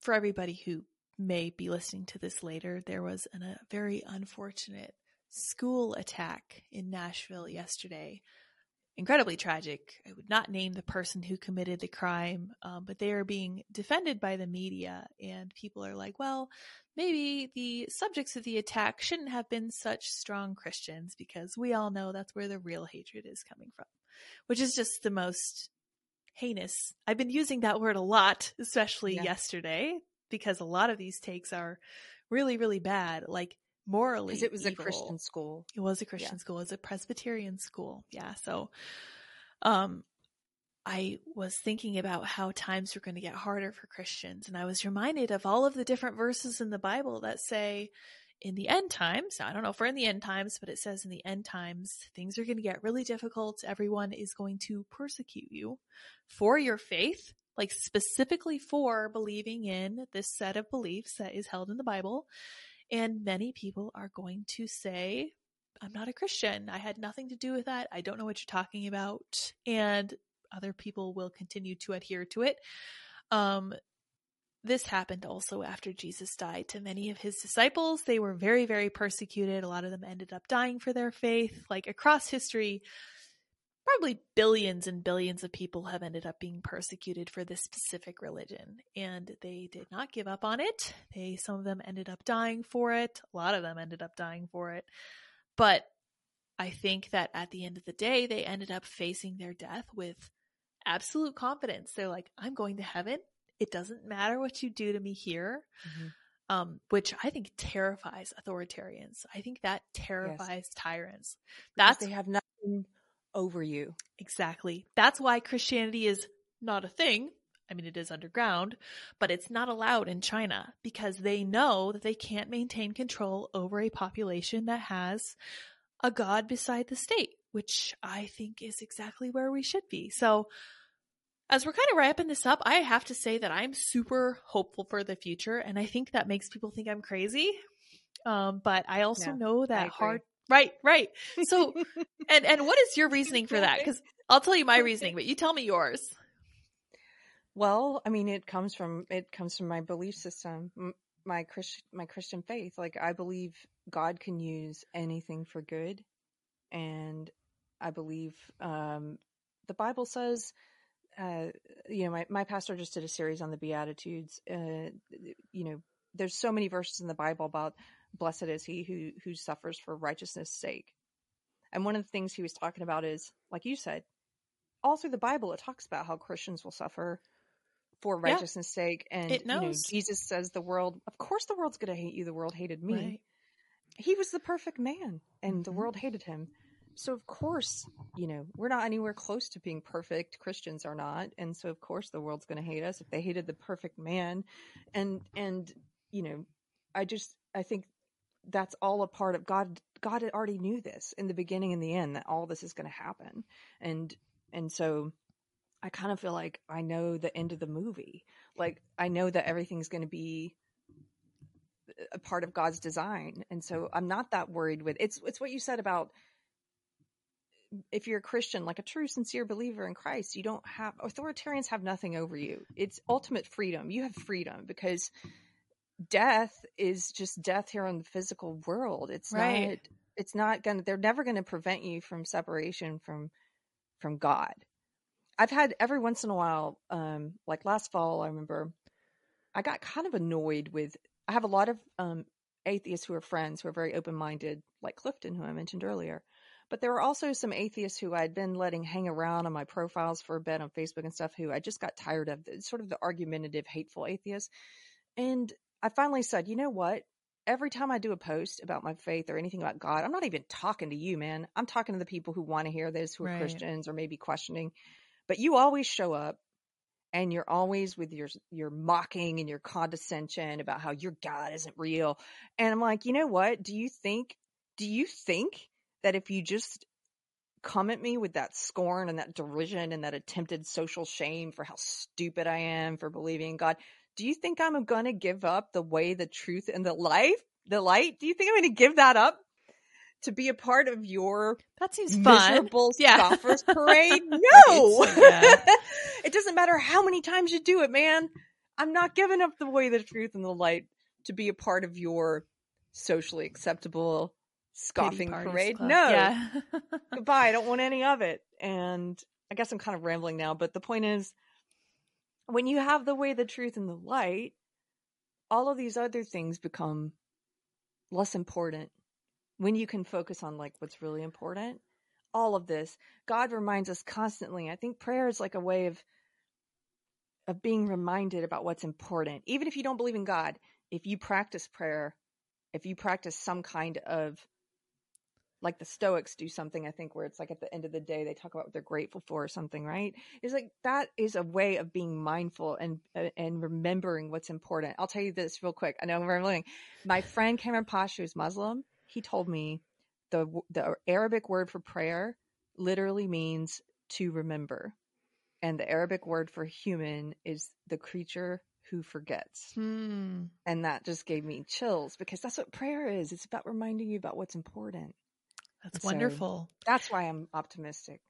for everybody who may be listening to this later, there was an, a very unfortunate school attack in Nashville yesterday incredibly tragic. I would not name the person who committed the crime, um, but they are being defended by the media, and people are like, well, maybe the subjects of the attack shouldn't have been such strong Christians because we all know that's where the real hatred is coming from, which is just the most heinous. I've been using that word a lot, especially Yeah. yesterday, because a lot of these takes are really, really bad, like morally. Because it was a. Christian school. It was a Christian school. It was a Presbyterian school. Yeah. So, um, I was thinking about how times were going to get harder for Christians, and I was reminded of all of the different verses in the Bible that say, in the end times, I don't know if we're in the end times, but it says in the end times, things are going to get really difficult. Everyone is going to persecute you for your faith, like specifically for believing in this set of beliefs that is held in the Bible. And many people are going to say, I'm not a Christian. I had nothing to do with that. I don't know what you're talking about. And other people will continue to adhere to it. Um, this happened also after Jesus died to many of his disciples. They were very, very persecuted. A lot of them ended up dying for their faith. Like across history, probably billions and billions of people have ended up being persecuted for this specific religion. And they did not give up on it. They, some of them ended up dying for it. A lot of them ended up dying for it. But I think that at the end of the day, they ended up facing their death with absolute confidence. They're like, I'm going to heaven. It doesn't matter what you do to me here. Um, which I think terrifies authoritarians. I think that terrifies tyrants. Because they have nothing over you. exactly. That's why Christianity is not a thing. I mean, it is underground, but it's not allowed in China because they know that they can't maintain control over a population that has a god beside the state, which I think is exactly where we should be. So, as we're kind of wrapping this up, I have to say that I'm super hopeful for the future, and I think that makes people think I'm crazy. Um, but I also Yeah, know that hard, right, right. So, and and what is your reasoning for that? Because I'll tell you my reasoning, but you tell me yours. Well, I mean, it comes from it comes from my belief system, my Christ, my Christian faith. Like I believe God can use anything for good, and I believe um, the Bible says, uh, you know, my my pastor just did a series on the Beatitudes. Uh, you know, there's so many verses in the Bible about blessed is he who who suffers for righteousness' sake, and one of the things he was talking about is, like you said, all through the Bible, it talks about how Christians will suffer for Yeah. righteousness' sake. And It you know. Jesus says the world, of course, the world's going to hate you. The world hated me. Right. He was the perfect man, and the Mhm. world hated him. So of course, you know, we're not anywhere close to being perfect. Christians are not, and so of course the world's going to hate us if they hated the perfect man. And and you know, I just I think that's all a part of God. God had already knew this in the beginning and the end that all this is going to happen, and and so I kind of feel like I know the end of the movie. Like I know that everything's going to be a part of God's design, and so I'm not that worried with it's. It's what you said about if you're a Christian, like a true, sincere believer in Christ, you don't have authoritarians have nothing over you. It's ultimate freedom. You have freedom because death is just death here in the physical world. It's Right. not. It's not gonna. They're never going to prevent you from separation from from God. I've had every once in a while, um, like last fall, I remember I got kind of annoyed with. I have a lot of um, atheists who are friends who are very open minded, like Clifton, who I mentioned earlier. But there were also some atheists who I'd been letting hang around on my profiles for a bit on Facebook and stuff who I just got tired of, sort of the argumentative, hateful atheists. And I finally said, you know what? Every time I do a post about my faith or anything about God, I'm not even talking to you, man. I'm talking to the people who want to hear this, who are Right. Christians or maybe questioning. But you always show up and you're always with your your mocking and your condescension about how your God isn't real. And I'm like, you know what? Do you think do you think that if you just come at me with that scorn and that derision and that attempted social shame for how stupid I am for believing in God, do you think I'm going to give up the way, the truth, and the life, the light? Do you think I'm going to give that up to be a part of your That seems fun. miserable Yeah. scoffers parade? No, yeah. it doesn't matter how many times you do it, man. I'm not giving up the way, the truth, and the light to be a part of your socially acceptable scoffing parade. Club. No, Yeah. goodbye. I don't want any of it. And I guess I'm kind of rambling now, but the point is when you have the way, the truth, and the light, all of these other things become less important when you can focus on like what's really important. All of this, God reminds us constantly. I think prayer is like a way of of being reminded about what's important. Even if you don't believe in God, if you practice prayer, if you practice some kind of like the Stoics do something, I think, where it's like at the end of the day they talk about what they're grateful for or something, right? It's like that is a way of being mindful and uh, and remembering what's important. I'll tell you this real quick. I know I'm rambling. My friend Cameron Posh, who's Muslim, he told me the the Arabic word for prayer literally means to remember, and the Arabic word for human is the creature who forgets. Hmm. And that just gave me chills because that's what prayer is. It's about reminding you about what's important. That's So- wonderful. That's why I'm optimistic.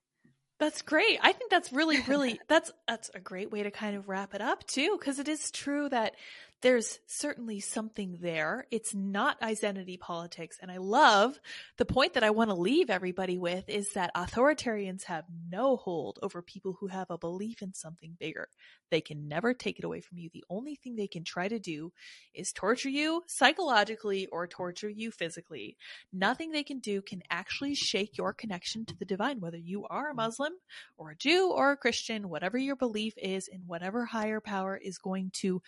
That's great. I think that's really, really that's that's a great way to kind of wrap it up too, because it is true that there's certainly something there. It's not identity politics, and I love the point that I want to leave everybody with is that authoritarians have no hold over people who have a belief in something bigger. They can never take it away from you. The only thing they can try to do is torture you psychologically or torture you physically. Nothing they can do can actually shake your connection to the divine, whether you are a Muslim or a Jew or a Christian, whatever your belief is in whatever higher power is going to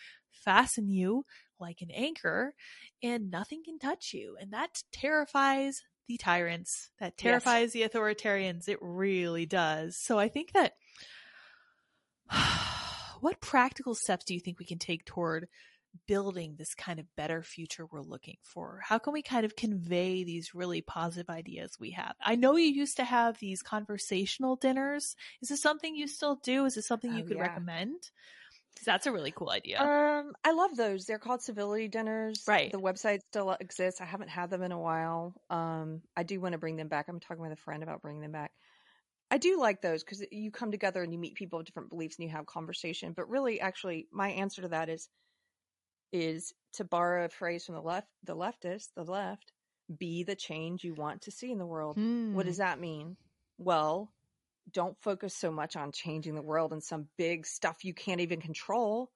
fasten you like an anchor and nothing can touch you. And that terrifies the tyrants. That terrifies the authoritarians. It really does. So I think that what practical steps do you think we can take toward building this kind of better future we're looking for? How can we kind of convey these really positive ideas we have? I know you used to have these conversational dinners. Is this something you still do? Is this something oh, you Oh, could yeah. recommend? That's a really cool idea. Um, I love those. They're called civility dinners. Right. The website still exists. I haven't had them in a while. Um, I do want to bring them back. I'm talking with a friend about bringing them back. I do like those because you come together and you meet people of different beliefs and you have conversation. But really, actually, my answer to that is is to borrow a phrase from the left, the leftists, the left, be the change you want to see in the world. What Hmm. does that mean? Well, don't focus so much on changing the world and some big stuff you can't even control.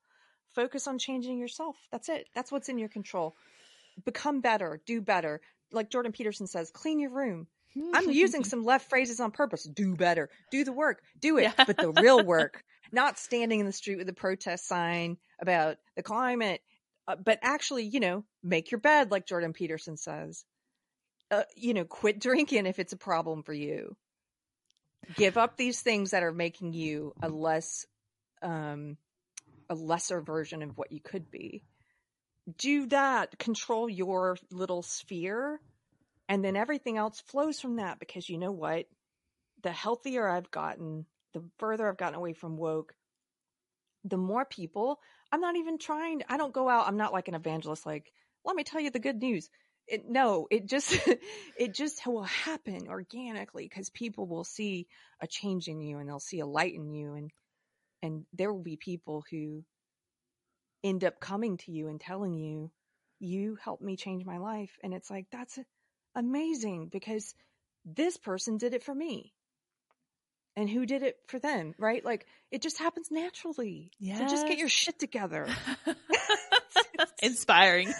Focus on changing yourself. That's it. That's what's in your control. Become better, do better. Like Jordan Peterson says, clean your room. I'm using some left phrases on purpose. Do better. Do the work. Do it. Yeah. But the real work, not standing in the street with a protest sign about the climate, uh, but actually, you know, make your bed like Jordan Peterson says. Uh, you know, quit drinking if it's a problem for you. Give up these things that are making you a less, um, a lesser version of what you could be. Do that. Control your little sphere and then everything else flows from that because you know what? The healthier I've gotten, the further I've gotten away from woke, the more people, I'm not even trying, I don't go out, I'm not like an evangelist, like, let me tell you the good news. It, no, it just, it just will happen organically because people will see a change in you and they'll see a light in you and, and there will be people who end up coming to you and telling you, you helped me change my life. And it's like, that's amazing because this person did it for me. And who did it for them, right? Like it just happens naturally. So just get your shit together. inspiring.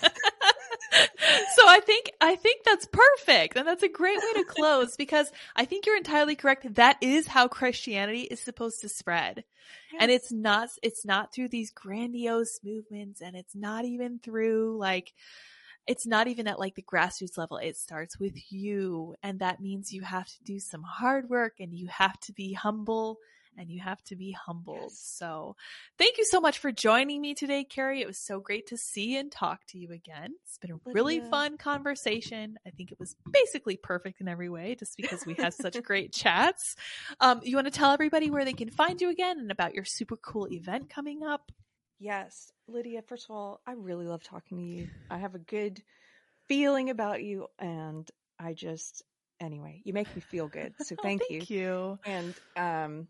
So I think I think that's perfect and that's a great way to close because I think you're entirely correct that is how Christianity is supposed to spread. And it's not it's not through these grandiose movements and it's not even through like it's not even at like the grassroots level. It starts with you and that means you have to do some hard work and you have to be humble and you have to be humbled. Yes. So thank you so much for joining me today, Keri. It was so great to see and talk to you again. It's been a really Lydia. fun conversation. I think it was basically perfect in every way just because we had such great chats. Um, you want to tell everybody where they can find you again and about your super cool event coming up? Yes. Lydia, first of all, I really love talking to you. I have a good feeling about you and I just anyway, you make me feel good. So thank, Oh, you. thank you. And um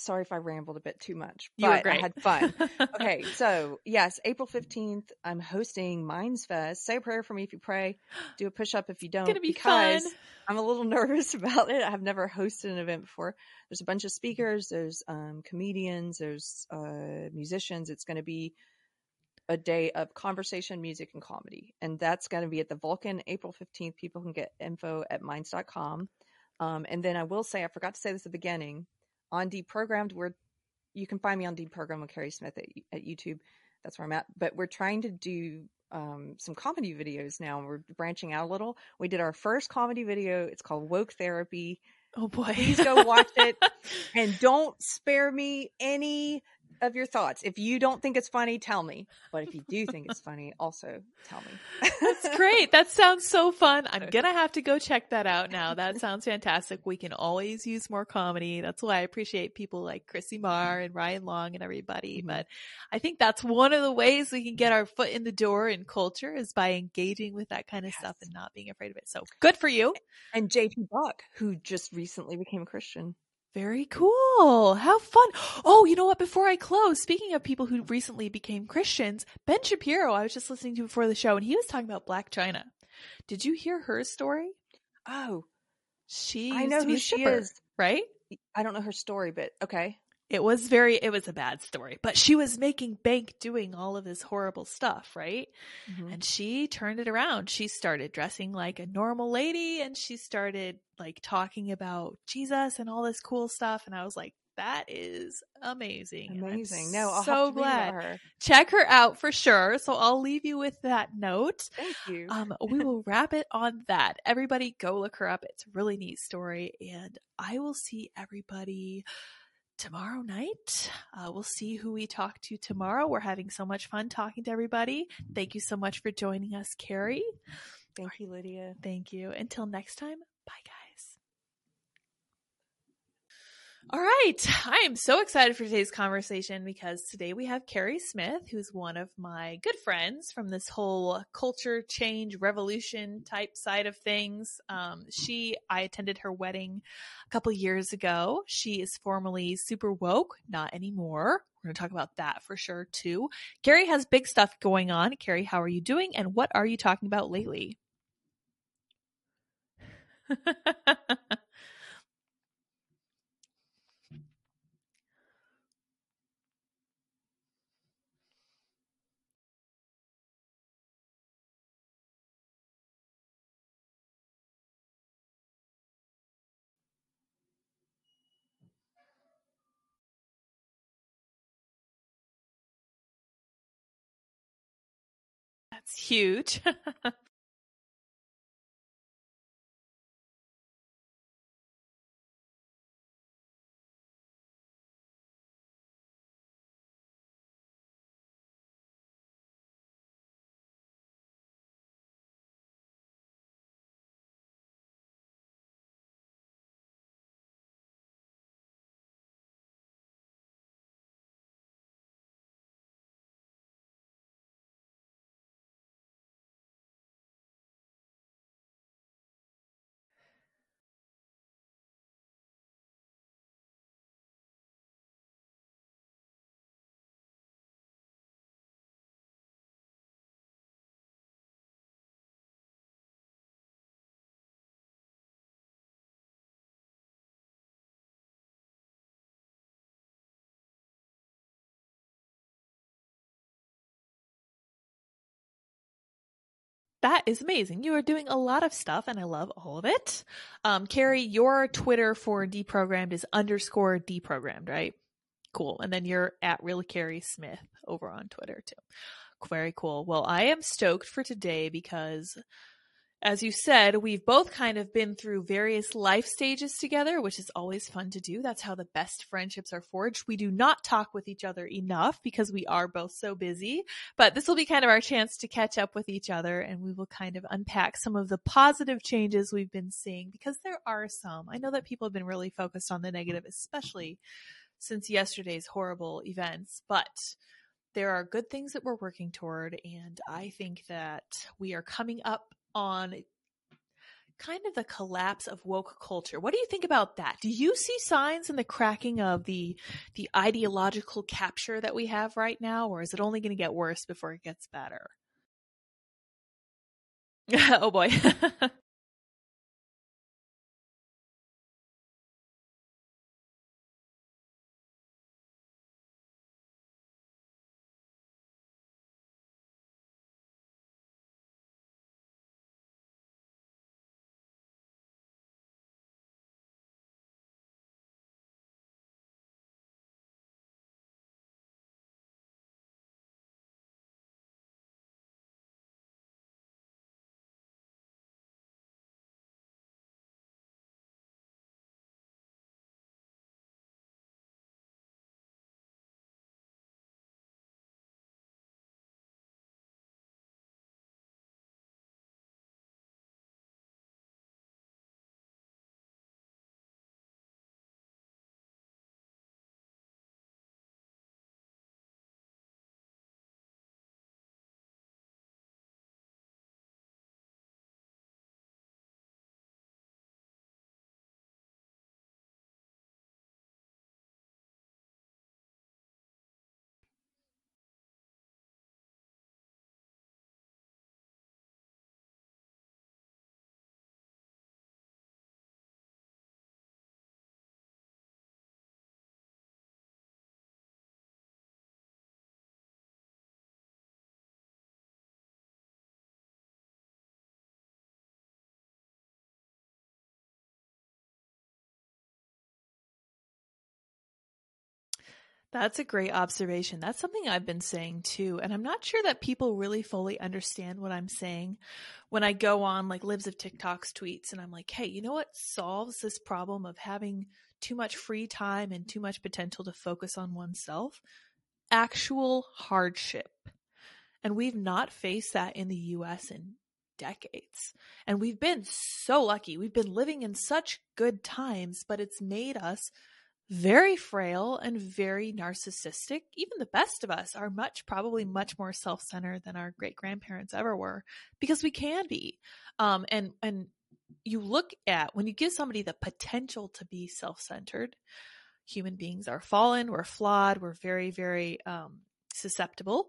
sorry if I rambled a bit too much, but I had fun. okay, so yes, April 15th, I'm hosting Minds Fest. Say a prayer for me if you pray. Do a push up if you don't. It's gonna be because fun. I'm a little nervous about it. I've never hosted an event before. There's a bunch of speakers, there's um, comedians, there's uh, musicians. It's going to be a day of conversation, music, and comedy. And that's going to be at the Vulcan April 15th. People can get info at minds.com. Um, and then I will say, I forgot to say this at the beginning on Deprogrammed, where you can find me on Deprogrammed with Keri Smith at, at YouTube. That's where I'm at. But we're trying to do um, some comedy videos now. We're branching out a little. We did our first comedy video. It's called Woke Therapy. Oh boy. Please go watch it and don't spare me any of your thoughts. If you don't think it's funny, tell me. But if you do think it's funny, also tell me. That's great. That sounds so fun. I'm gonna have to go check that out now. That sounds fantastic. We can always use more comedy. That's why I appreciate people like Chrissie Mayr and Ryan Long and everybody. But I think that's one of the ways we can get our foot in the door in culture is by engaging with that kind of stuff and not being afraid of it. So good for you. And JP Buck, who just recently became a Christian. Very cool. How fun. Oh, you know what? Before I close, speaking of people who recently became Christians, Ben Shapiro, I was just listening to before the show and he was talking about Blac Chyna. Did you hear her story? Oh, She I know who she is. right? I don't know her story, but okay. It was very, it was a bad story, but she was making bank doing all of this horrible stuff, right? Mhm. And she turned it around. She started dressing like a normal lady and she started like talking about Jesus and all this cool stuff. And I was like, that is amazing. Amazing. No, I'll so have to glad. her. Check her out for sure. So I'll leave you with that note. Thank you. Um, we will wrap it on that. Everybody go look her up. It's a really neat story. And I will see everybody tomorrow night. Uh, we'll see who we talk to tomorrow. We're having so much fun talking to everybody. Thank you so much for joining us, Keri. Thank you, Lydia. Thank you. Until next time, bye guys. All right. I am so excited for today's conversation because today we have Keri Smith, who's one of my good friends from this whole culture change revolution type side of things. Um, she, I attended her wedding a couple years ago. She is formerly super woke, not anymore. We're going to talk about that for sure too. Keri has big stuff going on. Keri, how are you doing? And what are you talking about lately? That's huge. That is amazing. You are doing a lot of stuff and I love all of it. Um, Keri, your Twitter for deprogrammed is underscore deprogrammed, right? Cool. And then you're at real Keri Smith over on Twitter too. Very cool. Well, I am stoked for today because as you said, we've both kind of been through various life stages together, which is always fun to do. That's how the best friendships are forged. We do not talk with each other enough because we are both so busy, but this will be kind of our chance to catch up with each other and we will kind of unpack some of the positive changes we've been seeing because there are some. I know that people have been really focused on the negative, especially since yesterday's horrible events, but there are good things that we're working toward and I think that we are coming up on kind of the collapse of woke culture. What do you think about that? Do you see signs in the cracking of the the ideological capture that we have right now or is it only going to get worse before it gets better? oh boy. That's a great observation. That's something I've been saying too. And I'm not sure that people really fully understand what I'm saying when I go on like Libs of TikTok's tweets and I'm like, hey, you know what solves this problem of having too much free time and too much potential to focus on oneself? Actual hardship. And we've not faced that in the US in decades. And we've been so lucky. We've been living in such good times, but it's made us very frail and very narcissistic. Even the best of us are much, probably much more self-centered than our great grandparents ever were because we can be. Um, and, and you look at when you give somebody the potential to be self-centered, human beings are fallen, we're flawed, we're very, very, um, susceptible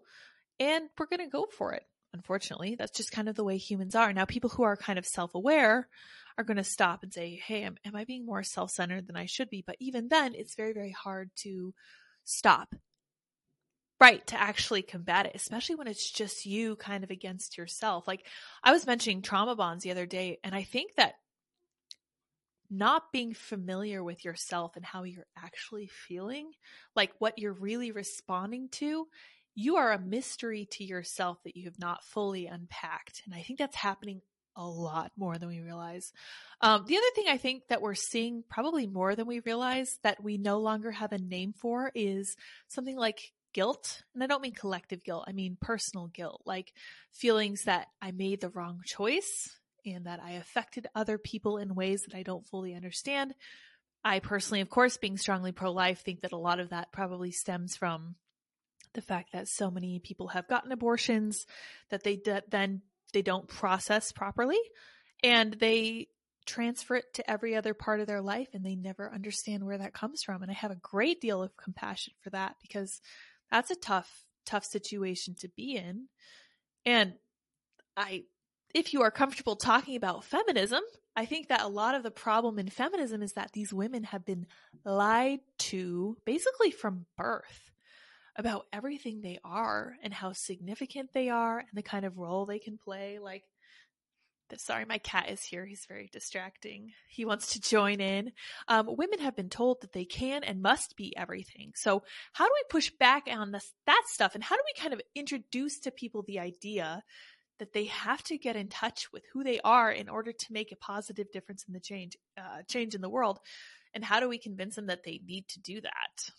and we're going to go for it. Unfortunately, that's just kind of the way humans are. Now, people who are kind of self-aware are going to stop and say, Hey, am, am I being more self centered than I should be? But even then, it's very, very hard to stop. Right, to actually combat it, especially when it's just you kind of against yourself. Like I was mentioning trauma bonds the other day, and I think that not being familiar with yourself and how you're actually feeling, like what you're really responding to, you are a mystery to yourself that you have not fully unpacked. And I think that's happening a lot more than we realize. Um, the other thing I think that we're seeing probably more than we realize that we no longer have a name for is something like guilt. And I don't mean collective guilt, I mean personal guilt, like feelings that I made the wrong choice and that I affected other people in ways that I don't fully understand. I personally, of course, being strongly pro life, think that a lot of that probably stems from the fact that so many people have gotten abortions that they then they don't process properly and they transfer it to every other part of their life and they never understand where that comes from. And I have a great deal of compassion for that because that's a tough, tough situation to be in. And I, if you are comfortable talking about feminism, I think that a lot of the problem in feminism is that these women have been lied to basically from birth about everything they are and how significant they are and the kind of role they can play. Like, sorry, my cat is here. He's very distracting. He wants to join in. Um, women have been told that they can and must be everything. So how do we push back on this, that stuff? And how do we kind of introduce to people the idea that they have to get in touch with who they are in order to make a positive difference in the change, uh, change in the world? And how do we convince them that they need to do that?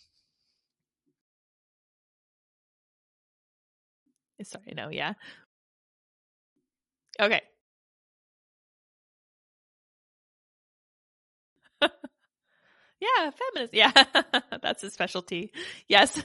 Sorry, no, yeah. Okay. yeah, feminist. Yeah, that's his specialty. Yes.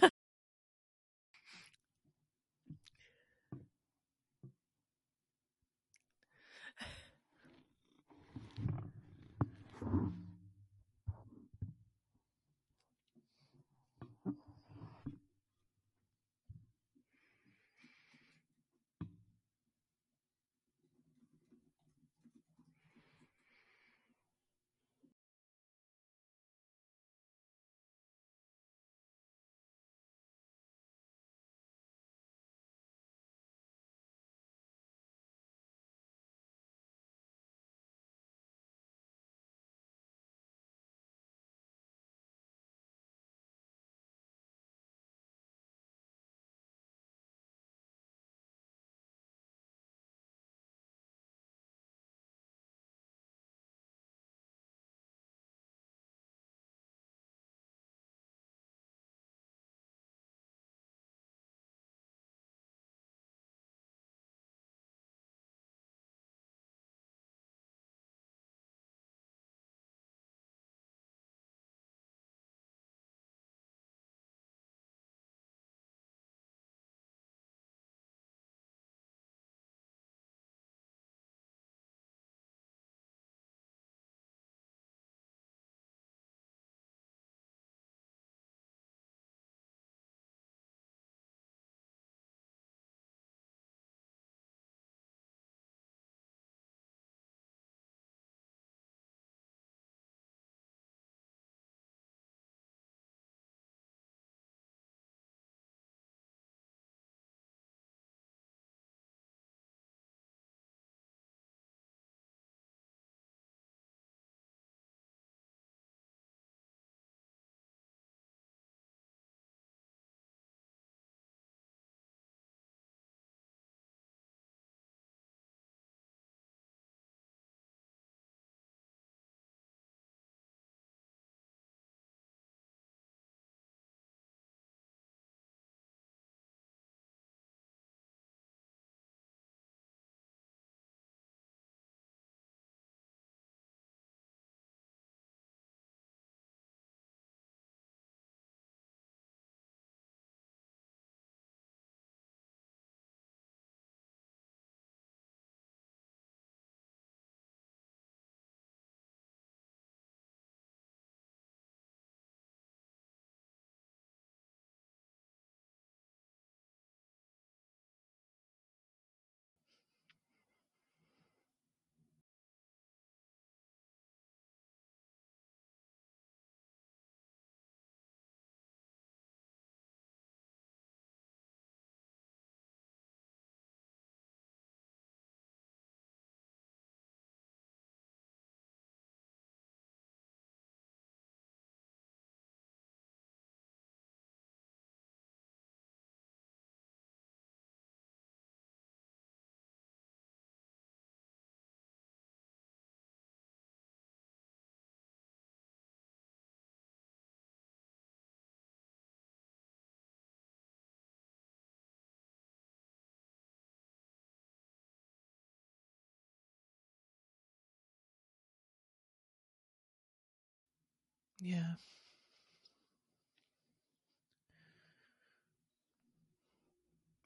Yeah.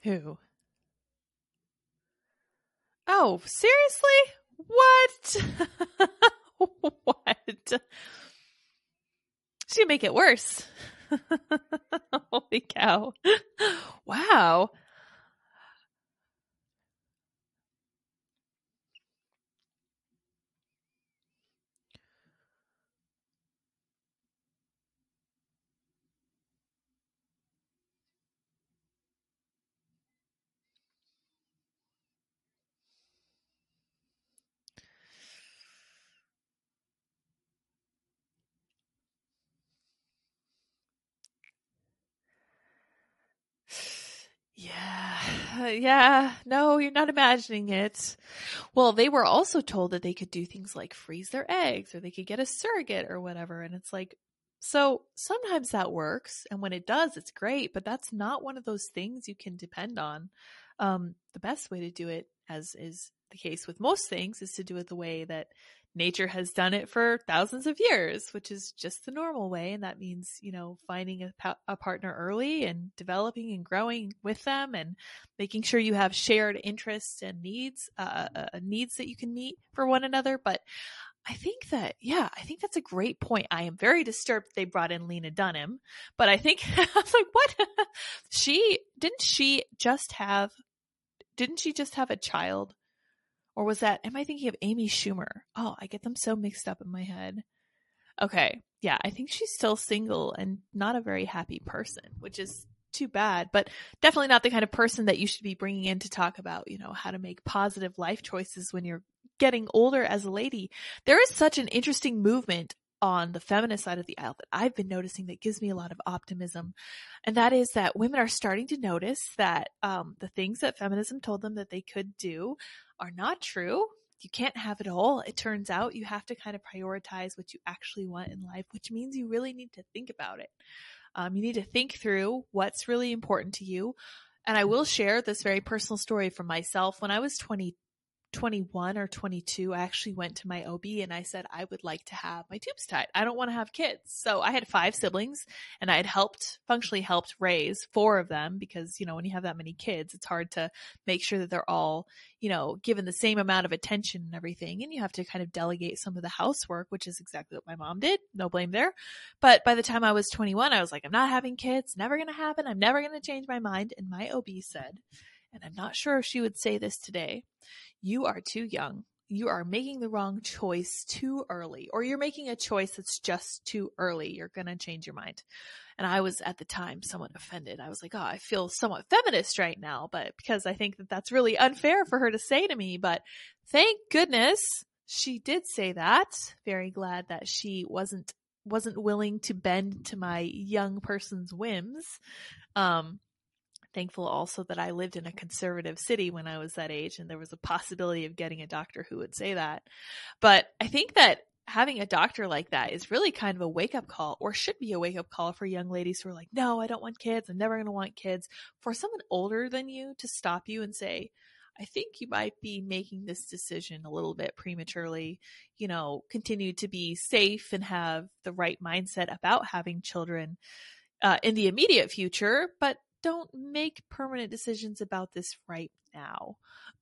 Who? Oh, seriously? What? what? She make it worse. Holy cow. Wow. Yeah. Yeah. No, you're not imagining it. Well, they were also told that they could do things like freeze their eggs or they could get a surrogate or whatever. And it's like, so sometimes that works. And when it does, it's great, but that's not one of those things you can depend on. Um, the best way to do it, as is the case with most things, is to do it the way that nature has done it for thousands of years, which is just the normal way. And that means, you know, finding a, a, partner early and developing and growing with them and making sure you have shared interests and needs, uh, uh, uh needs that you can meet for one another. But I think that, yeah, I think that's a great point. I am very disturbed they brought in Lena Dunham, but I think, I was like, what? she, didn't she just have, didn't she just have a child or was that, am I thinking of Amy Schumer? Oh, I get them so mixed up in my head. Okay. Yeah, I think she's still single and not a very happy person, which is too bad, but definitely not the kind of person that you should be bringing in to talk about, you know, how to make positive life choices when you're getting older as a lady. There is such an interesting movement on the feminist side of the aisle that I've been noticing that gives me a lot of optimism. And that is that women are starting to notice that um, the things that feminism told them that they could do are not true. You can't have it all. It turns out you have to kind of prioritize what you actually want in life, which means you really need to think about it. Um, you need to think through what's really important to you. And I will share this very personal story from myself. When I was 20, 21 or 22, I actually went to my OB and I said, I would like to have my tubes tied. I don't want to have kids. So I had five siblings and I had helped, functionally helped raise four of them because, you know, when you have that many kids, it's hard to make sure that they're all, you know, given the same amount of attention and everything. And you have to kind of delegate some of the housework, which is exactly what my mom did. No blame there. But by the time I was 21, I was like, I'm not having kids. Never going to happen. I'm never going to change my mind. And my OB said, and I'm not sure if she would say this today, you are too young. You are making the wrong choice too early, or you're making a choice that's just too early. You're going to change your mind. And I was at the time somewhat offended. I was like, oh, I feel somewhat feminist right now, but because I think that that's really unfair for her to say to me. But thank goodness she did say that. Very glad that she wasn't wasn't willing to bend to my young person's whims. Um, thankful also that I lived in a conservative city when I was that age and there was a possibility of getting a doctor who would say that. But I think that having a doctor like that is really kind of a wake up call or should be a wake up call for young ladies who are like, no, I don't want kids. I'm never going to want kids. For someone older than you to stop you and say, I think you might be making this decision a little bit prematurely. You know, continue to be safe and have the right mindset about having children uh, in the immediate future, but don't make permanent decisions about this right now.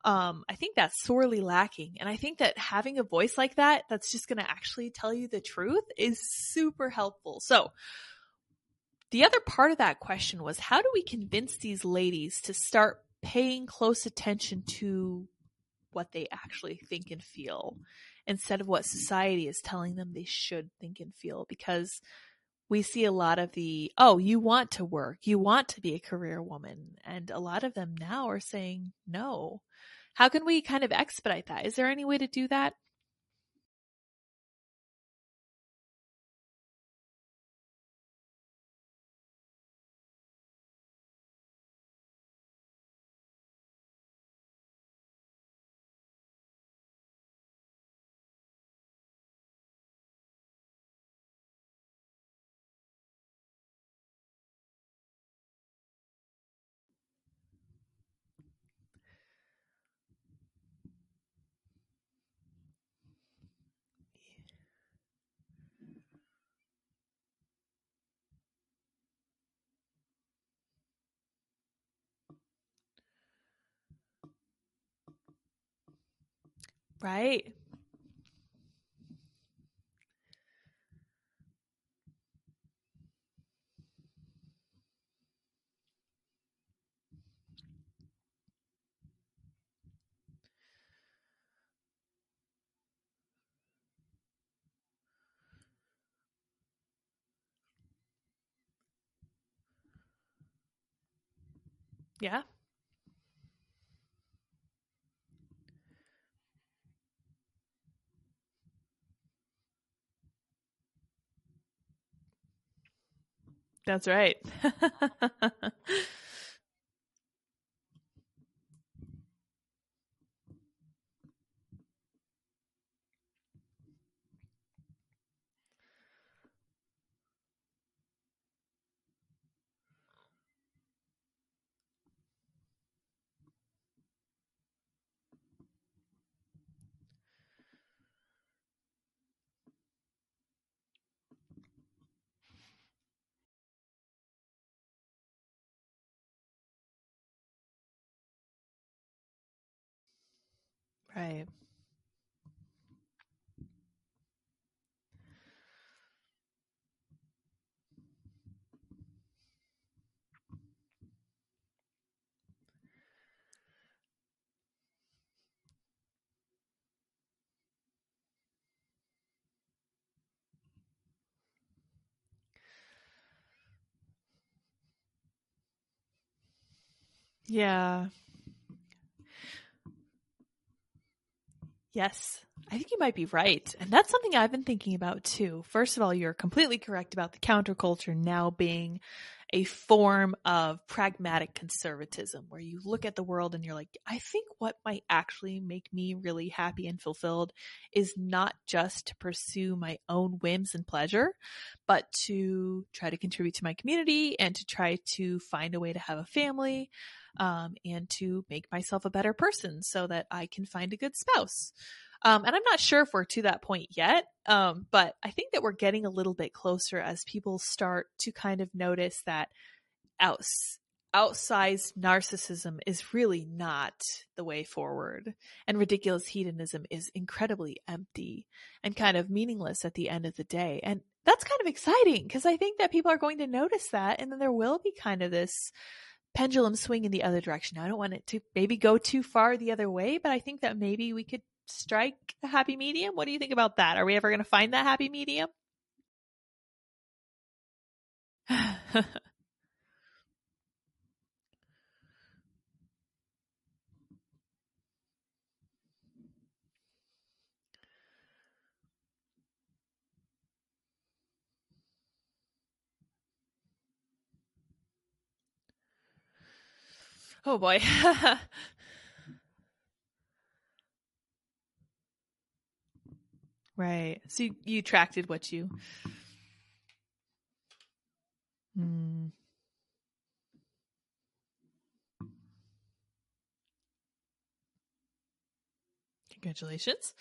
Um, I think that's sorely lacking. And I think that having a voice like that, that's just going to actually tell you the truth is super helpful. So the other part of that question was how do we convince these ladies to start paying close attention to what they actually think and feel instead of what society is telling them they should think and feel? Because we see a lot of the, oh, you want to work, you want to be a career woman. And a lot of them now are saying no. How can we kind of expedite that? Is there any way to do that? Right. Yeah. That's right. right. Yeah. Yes, I think you might be right. And that's something I've been thinking about too. First of all, you're completely correct about the counterculture now being a form of pragmatic conservatism where you look at the world and you're like, I think what might actually make me really happy and fulfilled is not just to pursue my own whims and pleasure, but to try to contribute to my community and to try to find a way to have a family um, and to make myself a better person so that I can find a good spouse. Um, and I'm not sure if we're to that point yet, um, but I think that we're getting a little bit closer as people start to kind of notice that outs- outsized narcissism is really not the way forward. And ridiculous hedonism is incredibly empty and kind of meaningless at the end of the day. And that's kind of exciting because I think that people are going to notice that and then there will be kind of this pendulum swing in the other direction. I don't want it to maybe go too far the other way, but I think that maybe we could strike a happy medium. What do you think about that? Are we ever going to find that happy medium? oh boy. Right. So you, you attracted what you. Mm. Congratulations.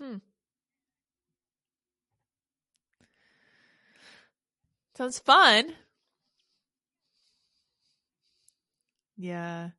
Hmm. Sounds fun. Yeah.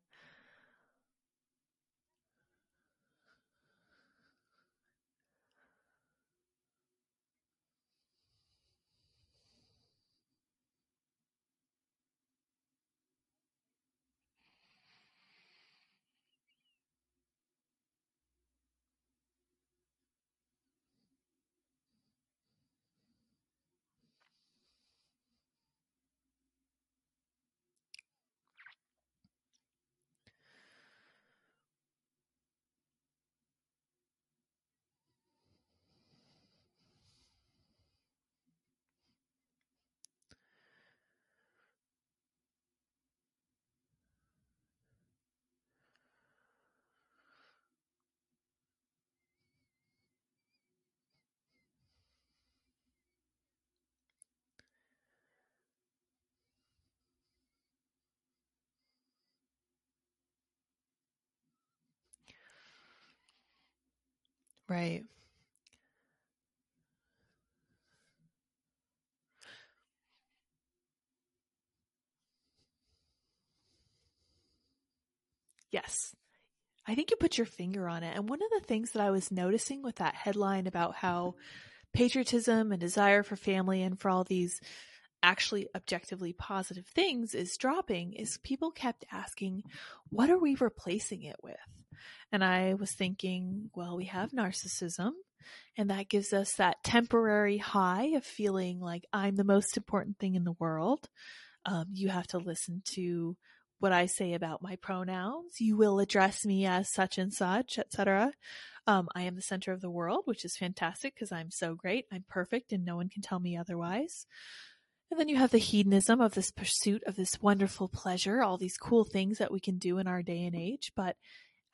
Right. Yes. I think you put your finger on it. And one of the things that I was noticing with that headline about how patriotism and desire for family and for all these actually objectively positive things is dropping is people kept asking, what are we replacing it with? And I was thinking, well, we have narcissism and that gives us that temporary high of feeling like I'm the most important thing in the world. Um, you have to listen to what I say about my pronouns. You will address me as such and such, etc. Um, I am the center of the world, which is fantastic because I'm so great. I'm perfect and no one can tell me otherwise. And then you have the hedonism of this pursuit of this wonderful pleasure, all these cool things that we can do in our day and age. But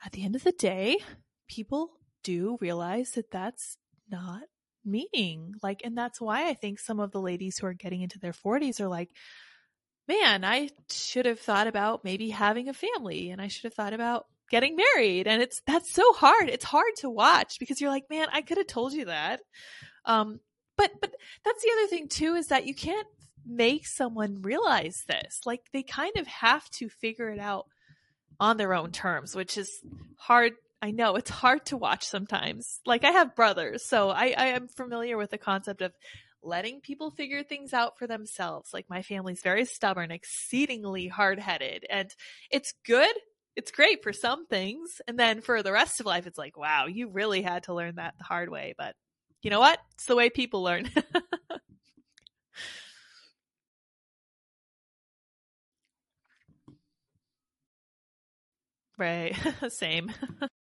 at the end of the day, people do realize that that's not meaning. Like, and that's why I think some of the ladies who are getting into their 40s are like, man, I should have thought about maybe having a family and I should have thought about getting married. And it's, that's so hard. It's hard to watch because you're like, man, I could have told you that. Um, but, but that's the other thing too, is that you can't make someone realize this. Like they kind of have to figure it out on their own terms, which is hard. I know it's hard to watch sometimes. Like I have brothers, so I, I am familiar with the concept of letting people figure things out for themselves. Like my family's very stubborn, exceedingly hard headed, and it's good. It's great for some things. And then for the rest of life, it's like, wow, you really had to learn that the hard way. But you know what? It's the way people learn. right. Same.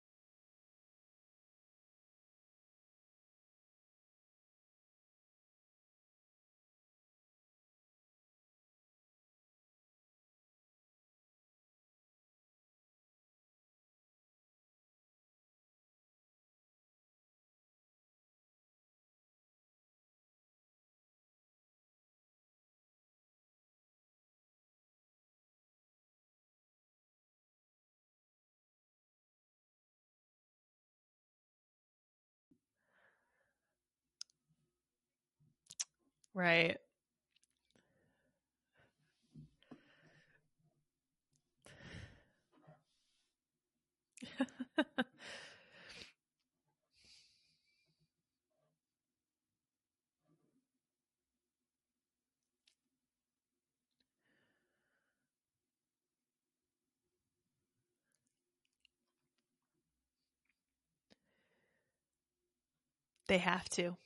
right. they have to.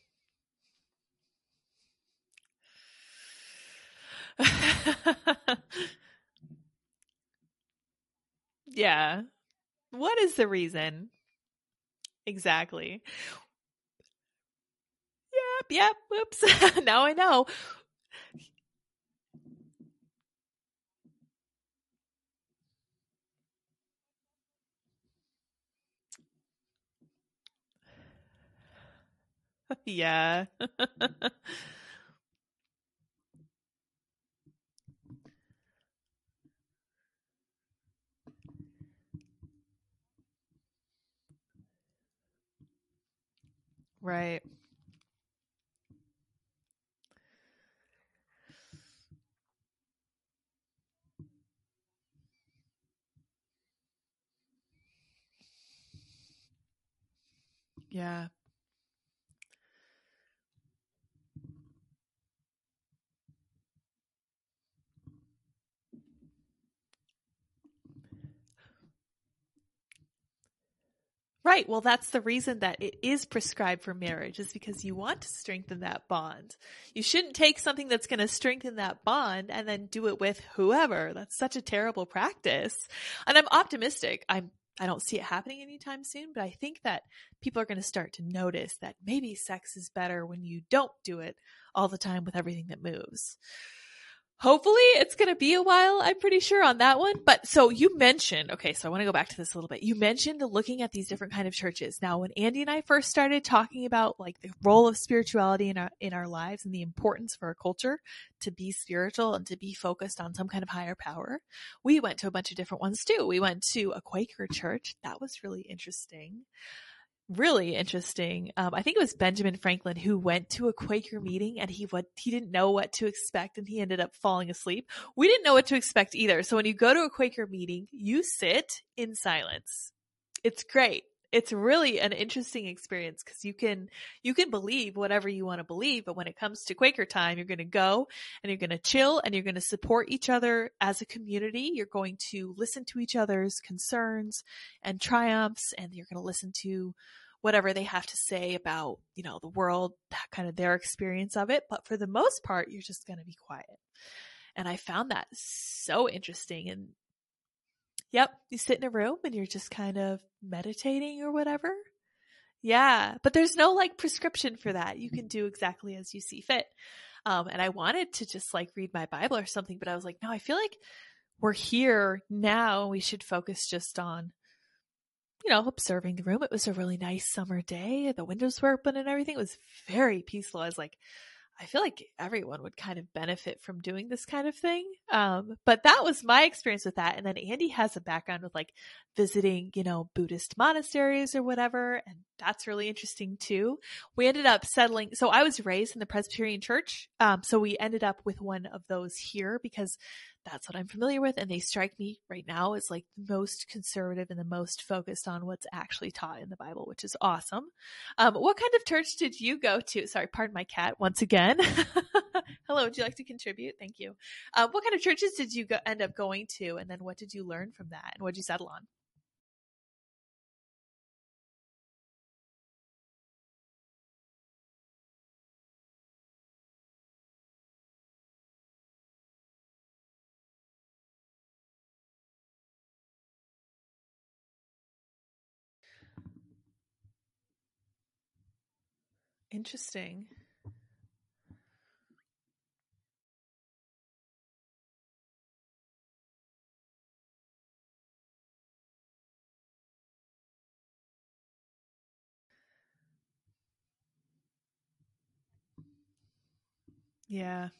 yeah. What is the reason? Exactly. Yep, yep, whoops. now I know. yeah. Right. Yeah. Right. Well, that's the reason that it is prescribed for marriage is because you want to strengthen that bond. You shouldn't take something that's going to strengthen that bond and then do it with whoever. That's such a terrible practice. And I'm optimistic. I'm I don't see it happening anytime soon, but I think that people are going to start to notice that maybe sex is better when you don't do it all the time with everything that moves hopefully it's going to be a while i'm pretty sure on that one. But so you mentioned okay so i want to go back to this a little bit. You mentioned looking at these different kind of churches. Now when andy and i first started talking about like the role of spirituality in our in our lives and the importance for our culture to be spiritual and to be focused on some kind of higher power we went to a bunch of different ones too. We went to a quaker church. That was really interesting really interesting. Um, I think it was Benjamin Franklin who went to a Quaker meeting and he what he didn't know what to expect and he ended up falling asleep. We didn't know what to expect either. So when you go to a Quaker meeting, you sit in silence. It's great it's really an interesting experience because you can you can believe whatever you want to believe but when it comes to quaker time you're going to go and you're going to chill and you're going to support each other as a community. You're going to listen to each other's concerns and triumphs and you're going to listen to whatever they have to say about you know the world that kind of their experience of it. But for the most part you're just going to be quiet. And i found that so interesting and Yep. You sit in a room and you're just kind of meditating or whatever. Yeah. But there's no like prescription for that. You can do exactly as you see fit. Um, and I wanted to just like read my Bible or something, but I was like, no, I feel like we're here now. We should focus just on, you know, observing the room. It was a really nice summer day. The windows were open and everything. It was very peaceful. I was like, I feel like everyone would kind of benefit from doing this kind of thing. Um, but that was my experience with that. And then Andy has a background with like visiting, you know, Buddhist monasteries or whatever. And that's really interesting too. We ended up settling. So I was raised in the Presbyterian church. Um, so we ended up with one of those here because that's what I'm familiar with. And they strike me right now as like the most conservative and the most focused on what's actually taught in the Bible, which is awesome. Um, what kind of church did you go to? Sorry, pardon my cat once again. Hello, would you like to contribute? Thank you. Uh, what kind of churches did you go, end up going to? And then what did you learn from that? And what did you settle on? Interesting. Yeah.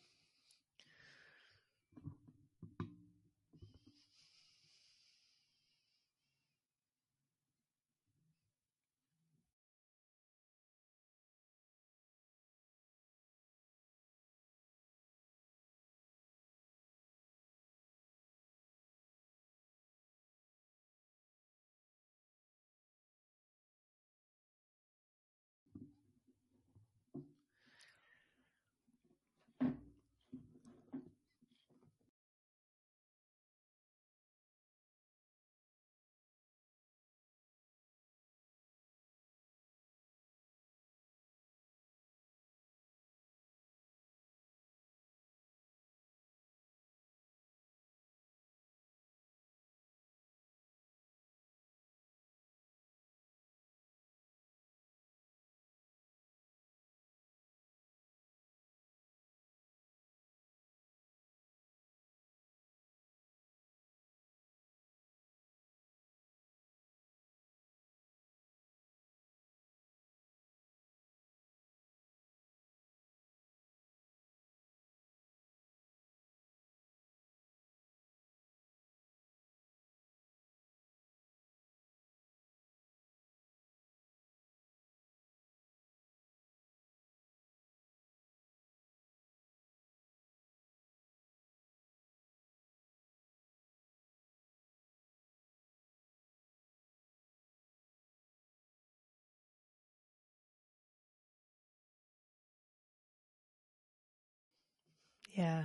Yeah.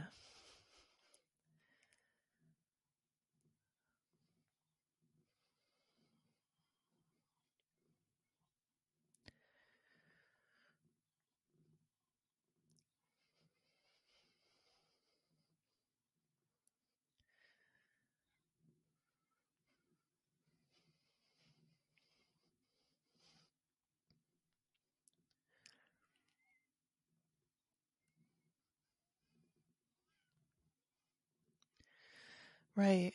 Right.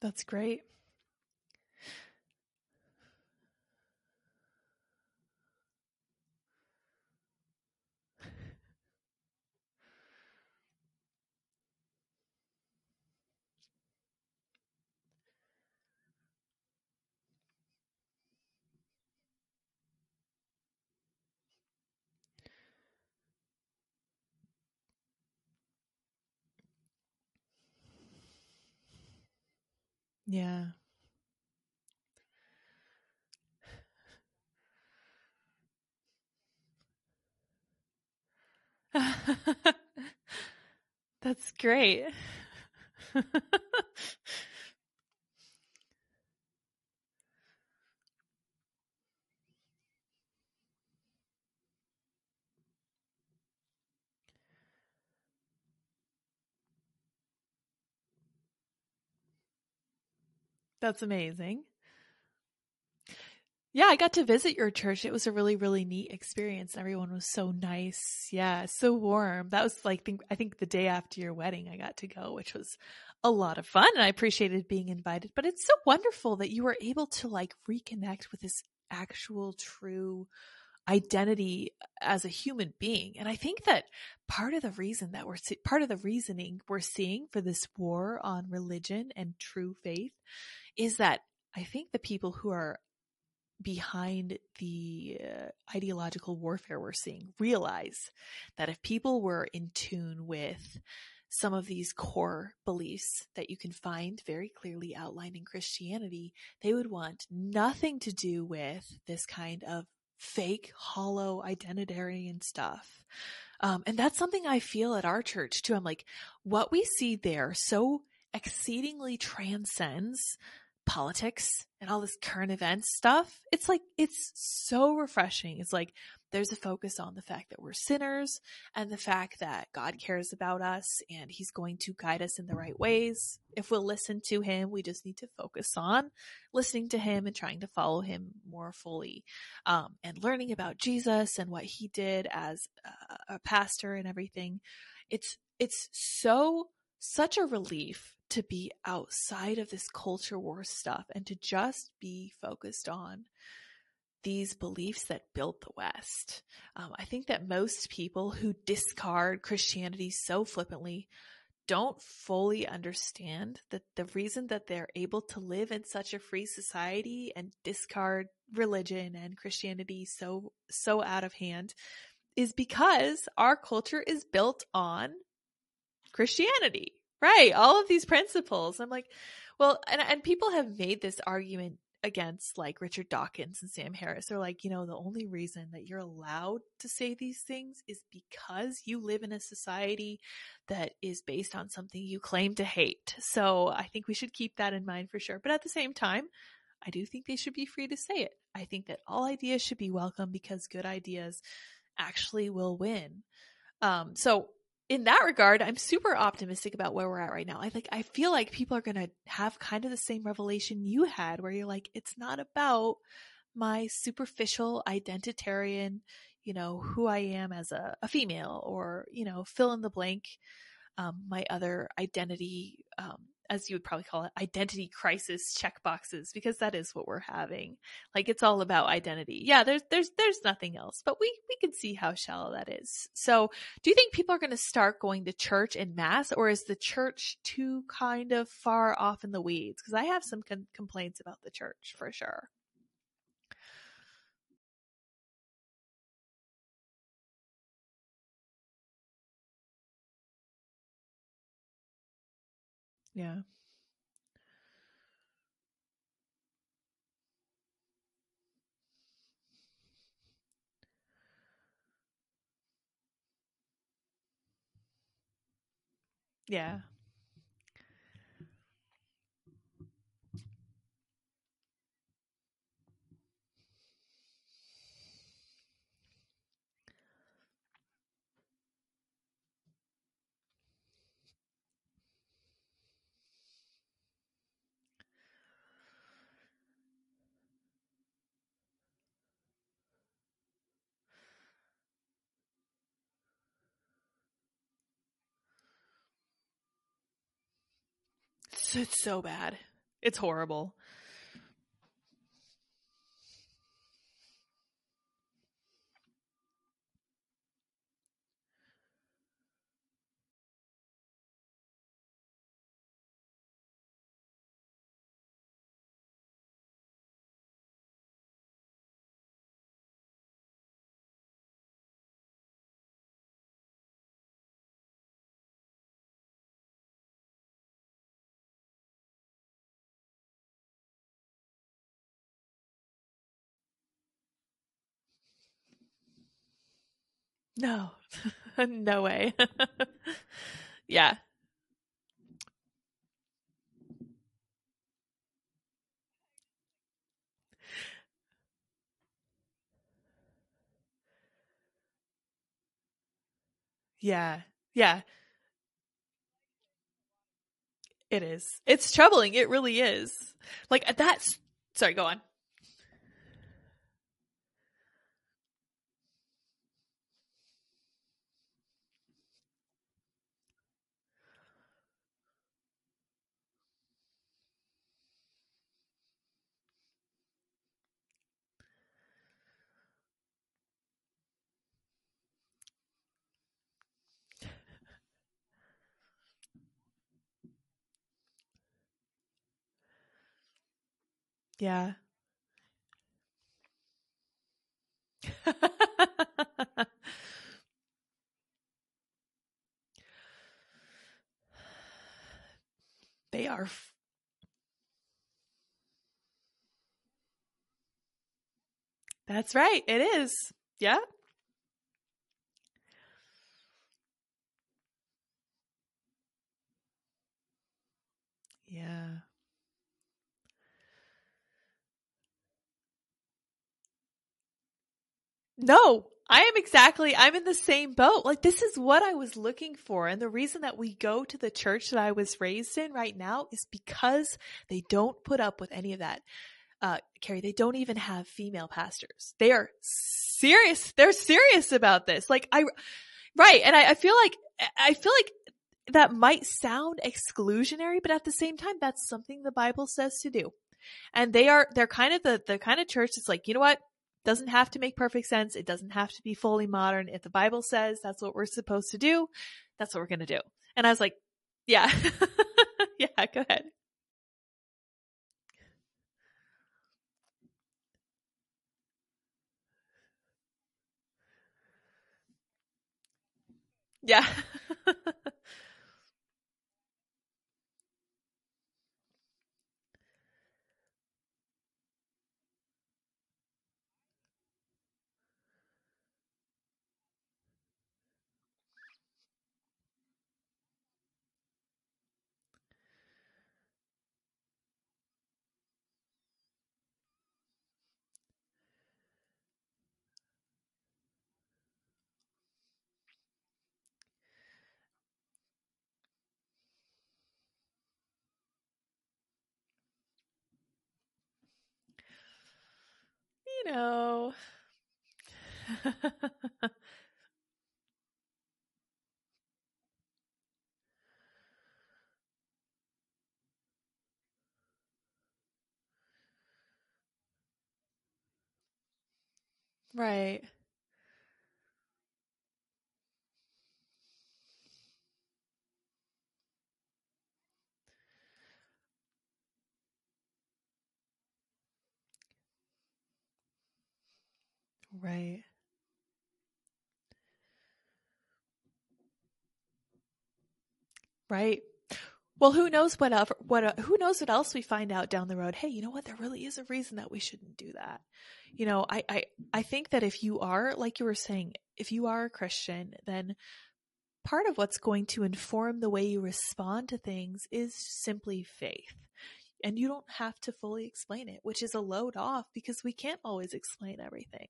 That's great. Yeah. That's great. That's amazing. Yeah, I got to visit your church. It was a really, really neat experience. Everyone was so nice. Yeah, so warm. That was like, think, I think the day after your wedding, I got to go, which was a lot of fun. And I appreciated being invited. But it's so wonderful that you were able to like reconnect with this actual, true identity as a human being. And I think that part of the reason that we're, part of the reasoning we're seeing for this war on religion and true faith is that I think the people who are behind the uh, ideological warfare we're seeing realize that if people were in tune with some of these core beliefs that you can find very clearly outlined in Christianity, they would want nothing to do with this kind of fake, hollow, identitarian stuff. Um, and that's something I feel at our church too. I'm like, what we see there so exceedingly transcends politics and all this current events stuff. It's like, it's so refreshing. It's like, there's a focus on the fact that we're sinners and the fact that God cares about us and he's going to guide us in the right ways. If we'll listen to him, we just need to focus on listening to him and trying to follow him more fully. Um, and learning about Jesus and what he did as a, a pastor and everything. It's, it's so, such a relief to be outside of this culture war stuff and to just be focused on these beliefs that built the West. Um, I think that most people who discard Christianity so flippantly don't fully understand that the reason that they're able to live in such a free society and discard religion and Christianity so, so out of hand is because our culture is built on Christianity. Right. All of these principles. I'm like, well, and, and people have made this argument against like Richard Dawkins and Sam Harris. They're like, you know, the only reason that you're allowed to say these things is because you live in a society that is based on something you claim to hate. So I think we should keep that in mind for sure. But at the same time, I do think they should be free to say it. I think that all ideas should be welcome because good ideas actually will win. Um, so in that regard, I'm super optimistic about where we're at right now. I like, I feel like people are going to have kind of the same revelation you had where you're like, it's not about my superficial identitarian, you know, who I am as a, a female or, you know, fill in the blank, um, my other identity, um, as you would probably call it, identity crisis check boxes, because that is what we're having. Like it's all about identity. Yeah, there's there's there's nothing else, but we we can see how shallow that is. So, do you think people are going to start going to church in mass, or is the church too kind of far off in the weeds? Because I have some con- complaints about the church for sure. Yeah. Yeah. It's so bad. It's horrible. No, no way. yeah. Yeah. Yeah. It is. It's troubling. It really is. Like that's sorry, go on. Yeah. they are. F- That's right. It is. Yeah. Yeah. No, I am exactly, I'm in the same boat. Like, this is what I was looking for. And the reason that we go to the church that I was raised in right now is because they don't put up with any of that. Uh, Keri, they don't even have female pastors. They are serious. They're serious about this. Like, I, right. And I, I feel like, I feel like that might sound exclusionary, but at the same time, that's something the Bible says to do. And they are, they're kind of the, the kind of church that's like, you know what? Doesn't have to make perfect sense. It doesn't have to be fully modern. If the Bible says that's what we're supposed to do, that's what we're going to do. And I was like, yeah, yeah, go ahead. Yeah. you know. right. Right. Right. Well, who knows what else, what uh, who knows what else we find out down the road? Hey, you know what? There really is a reason that we shouldn't do that. You know, I I I think that if you are like you were saying, if you are a Christian, then part of what's going to inform the way you respond to things is simply faith. And you don't have to fully explain it, which is a load off because we can't always explain everything.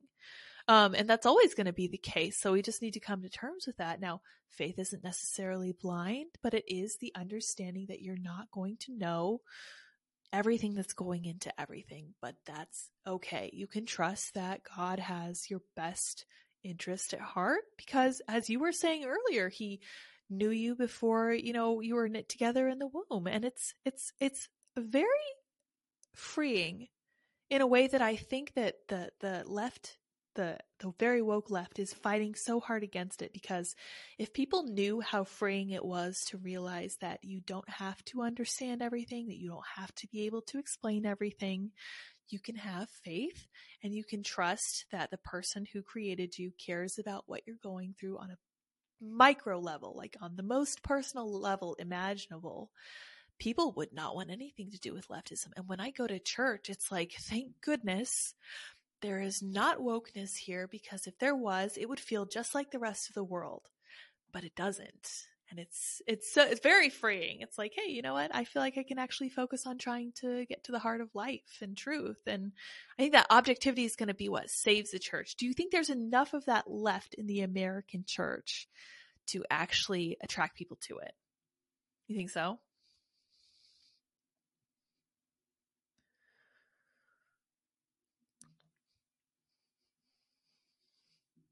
Um, and that's always going to be the case. So we just need to come to terms with that. Now, faith isn't necessarily blind, but it is the understanding that you're not going to know everything that's going into everything, but that's okay. You can trust that God has your best interest at heart because as you were saying earlier, he knew you before, you know, you were knit together in the womb and it's, it's, it's very freeing in a way that I think that the, the left the the very woke left is fighting so hard against it because if people knew how freeing it was to realize that you don't have to understand everything, that you don't have to be able to explain everything, you can have faith and you can trust that the person who created you cares about what you're going through on a micro level, like on the most personal level imaginable. People would not want anything to do with leftism. And when I go to church, it's like, thank goodness there is not wokeness here because if there was, it would feel just like the rest of the world. But it doesn't. And it's it's it's very freeing. It's like, hey, you know what? I feel like I can actually focus on trying to get to the heart of life and truth. And I think that objectivity is going to be what saves the church. Do you think there's enough of that left in the American church to actually attract people to it? You think so?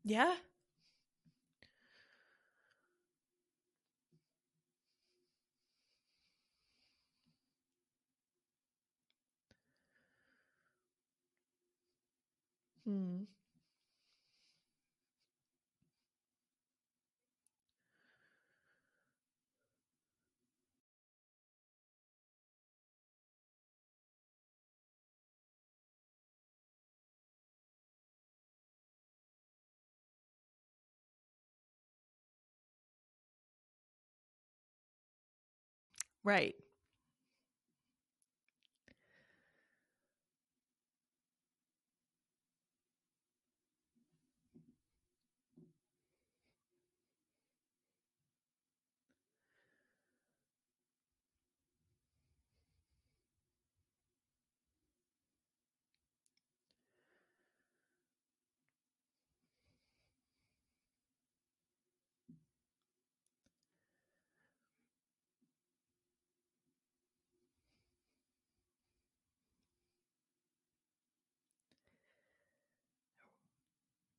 Yeah. Hmm. Right.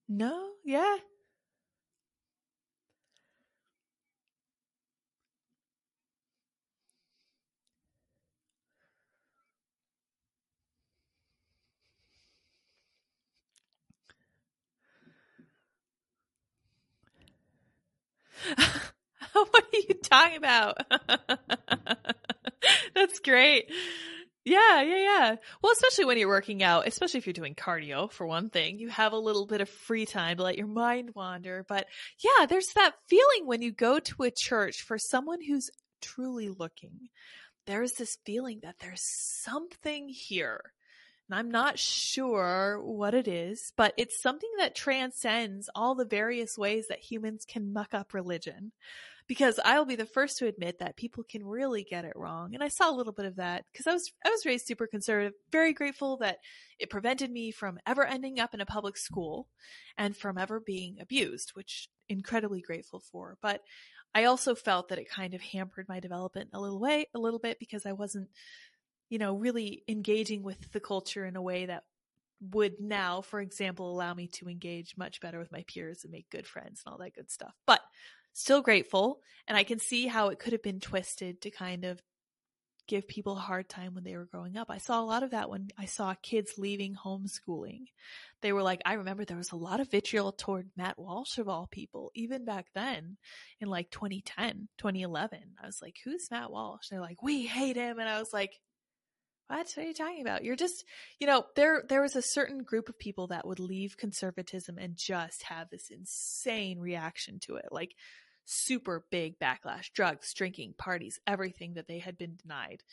No, yeah. what are you talking about? That's great. Yeah, yeah, yeah. Well, especially when you're working out, especially if you're doing cardio, for one thing, you have a little bit of free time to let your mind wander. But yeah, there's that feeling when you go to a church for someone who's truly looking. There's this feeling that there's something here. And I'm not sure what it is, but it's something that transcends all the various ways that humans can muck up religion because I'll be the first to admit that people can really get it wrong. And I saw a little bit of that because I was, I was raised super conservative, very grateful that it prevented me from ever ending up in a public school and from ever being abused, which incredibly grateful for. But I also felt that it kind of hampered my development a little way, a little bit because I wasn't, you know, really engaging with the culture in a way that would now, for example, allow me to engage much better with my peers and make good friends and all that good stuff. But still grateful. And I can see how it could have been twisted to kind of give people a hard time when they were growing up. I saw a lot of that when I saw kids leaving homeschooling. They were like, I remember there was a lot of vitriol toward Matt Walsh of all people, even back then in like 2010, 2011. I was like, who's Matt Walsh? They're like, we hate him. And I was like, what? Are you talking about? You're just, you know, there, there was a certain group of people that would leave conservatism and just have this insane reaction to it. Like super big backlash, drugs, drinking, parties, everything that they had been denied.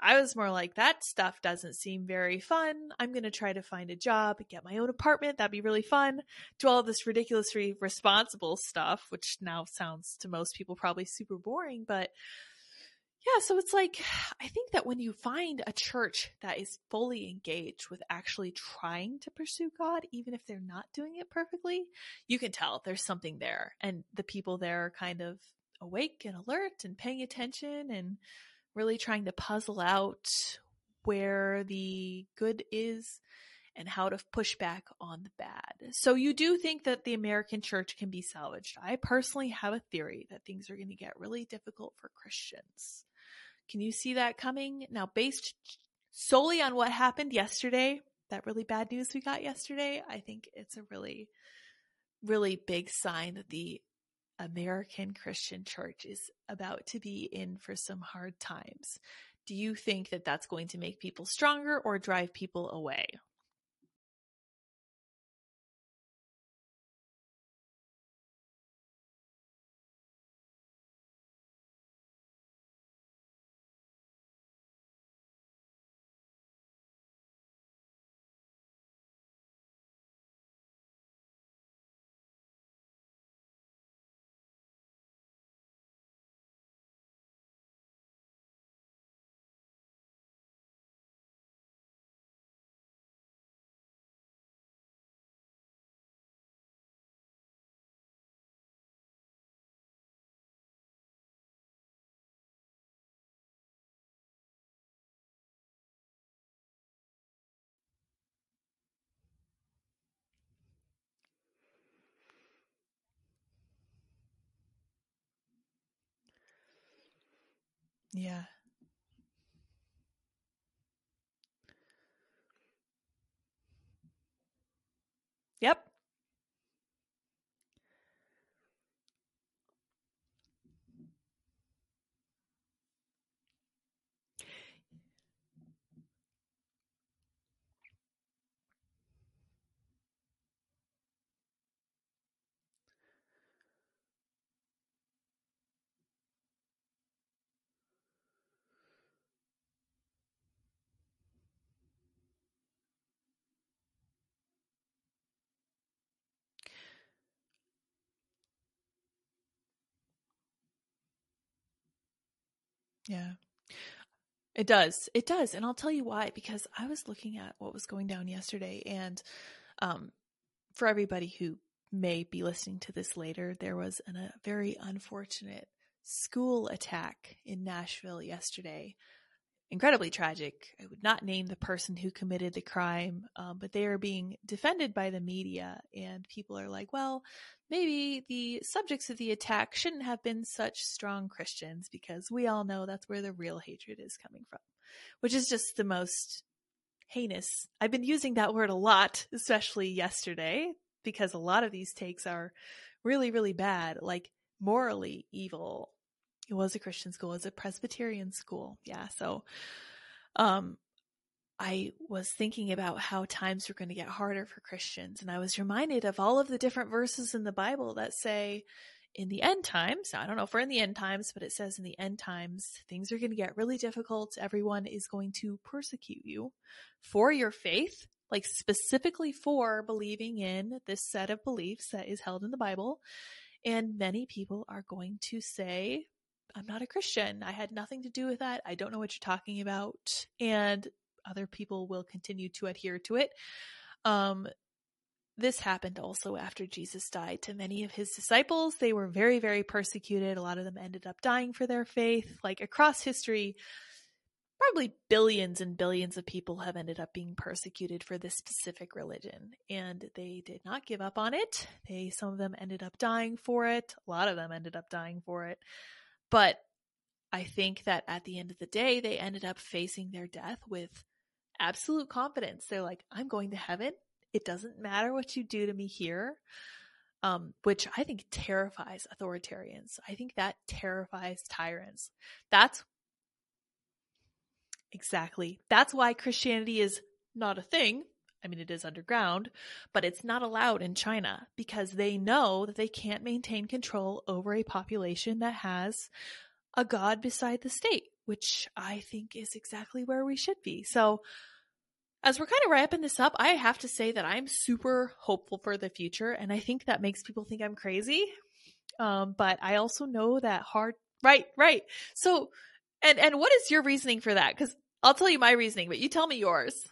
I was more like, that stuff doesn't seem very fun. I'm going to try to find a job, get my own apartment. That'd be really fun. Do all this ridiculously responsible stuff, which now sounds to most people probably super boring, but yeah, so it's like, I think that when you find a church that is fully engaged with actually trying to pursue God, even if they're not doing it perfectly, you can tell there's something there. And the people there are kind of awake and alert and paying attention and really trying to puzzle out where the good is and how to push back on the bad. So you do think that the American church can be salvaged. I personally have a theory that things are going to get really difficult for Christians. Can you see that coming? Now, based solely on what happened yesterday, that really bad news we got yesterday, I think it's a really, really big sign that the American Christian church is about to be in for some hard times. Do you think that that's going to make people stronger or drive people away? Yeah. Yep. Yeah. It does. It does. And I'll tell you why because I was looking at what was going down yesterday and um for everybody who may be listening to this later, there was an, a very unfortunate school attack in Nashville yesterday. Incredibly tragic. I would not name the person who committed the crime, um, but they are being defended by the media, and people are like, well, maybe the subjects of the attack shouldn't have been such strong Christians because we all know that's where the real hatred is coming from, which is just the most heinous. I've been using that word a lot, especially yesterday, because a lot of these takes are really, really bad, like morally evil. It was a Christian school, it was a Presbyterian school. Yeah. So, um, I was thinking about how times were going to get harder for Christians, and I was reminded of all of the different verses in the Bible that say, in the end times, I don't know if we're in the end times, but it says in the end times, things are going to get really difficult. Everyone is going to persecute you for your faith, like specifically for believing in this set of beliefs that is held in the Bible. And many people are going to say, I'm not a Christian. I had nothing to do with that. I don't know what you're talking about. And other people will continue to adhere to it. Um, this happened also after Jesus died to many of his disciples. They were very, very persecuted. A lot of them ended up dying for their faith. Like across history, probably billions and billions of people have ended up being persecuted for this specific religion. And they did not give up on it. They, some of them ended up dying for it. A lot of them ended up dying for it. But I think that at the end of the day, they ended up facing their death with absolute confidence. They're like, I'm going to heaven. It doesn't matter what you do to me here. Um, which I think terrifies authoritarians. I think that terrifies tyrants. That's exactly. That's why Christianity is not a thing. I mean, it is underground, but it's not allowed in China because they know that they can't maintain control over a population that has a god beside the state, which I think is exactly where we should be. So, as we're kind of wrapping this up, I have to say that I'm super hopeful for the future, and I think that makes people think I'm crazy. Um, but I also know that hard, right, right. So, and and what is your reasoning for that? Because I'll tell you my reasoning, but you tell me yours.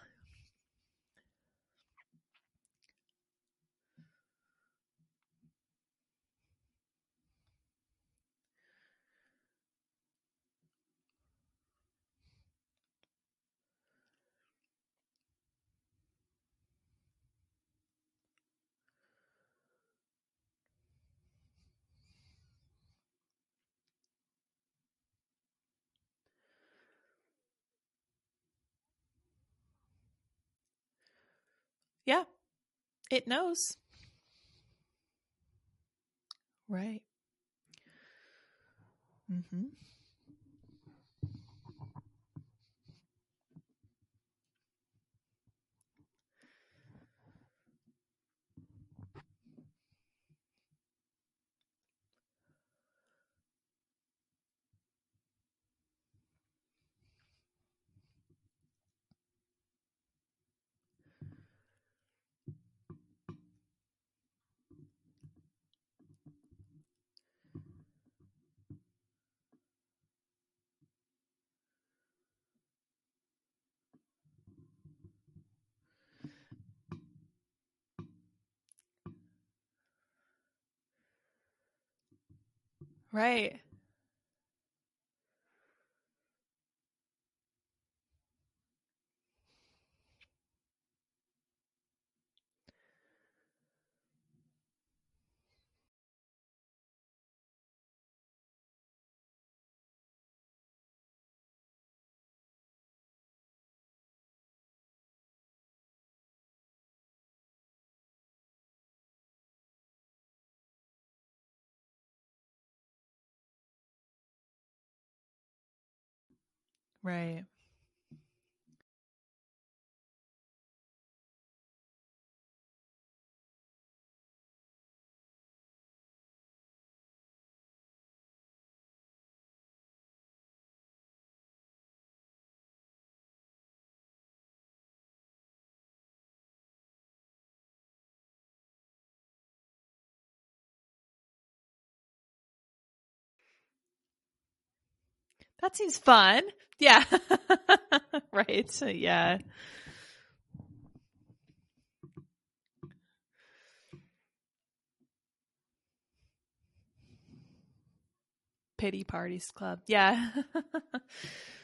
Yeah, it knows. Right. Mm-hmm. Right. Right. That seems fun. Yeah. right. Yeah. Pity Parties Club. Yeah.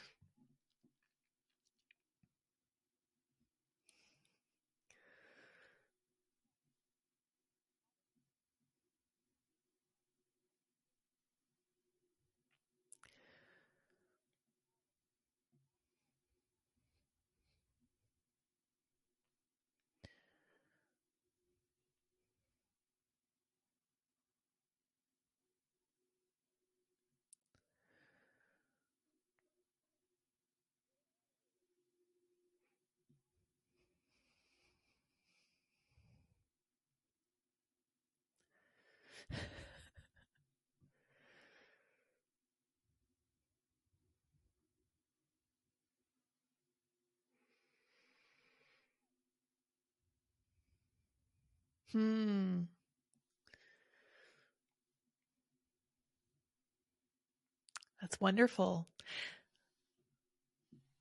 hmm. That's wonderful.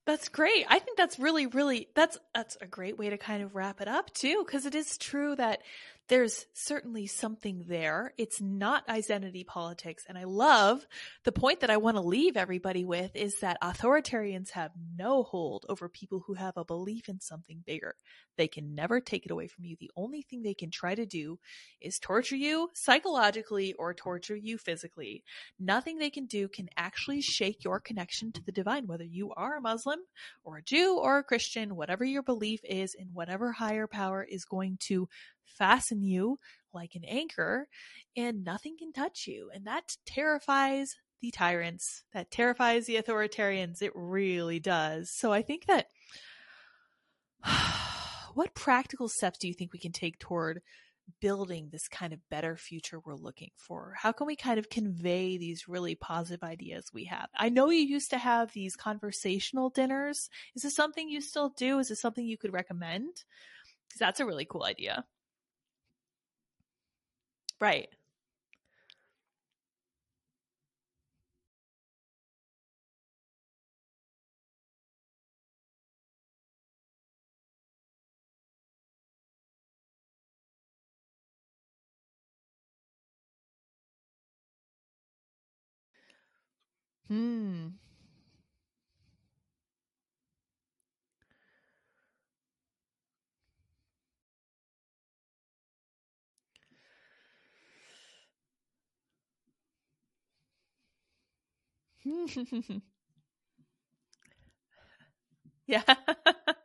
That's great. I think that's really, really that's that's a great way to kind of wrap it up too, because it is true that there's certainly something there. It's not identity politics. And I love the point that I want to leave everybody with is that authoritarians have no hold over people who have a belief in something bigger. They can never take it away from you. The only thing they can try to do is torture you psychologically or torture you physically. Nothing they can do can actually shake your connection to the divine, whether you are a Muslim or a Jew or a Christian, whatever your belief is in whatever higher power is going to fasten you like an anchor and nothing can touch you. And that terrifies the tyrants. That terrifies the authoritarians. It really does. So I think that what practical steps do you think we can take toward building this kind of better future we're looking for? How can we kind of convey these really positive ideas we have? I know you used to have these conversational dinners. Is this something you still do? Is this something you could recommend? Because that's a really cool idea. Right. Hmm. yeah.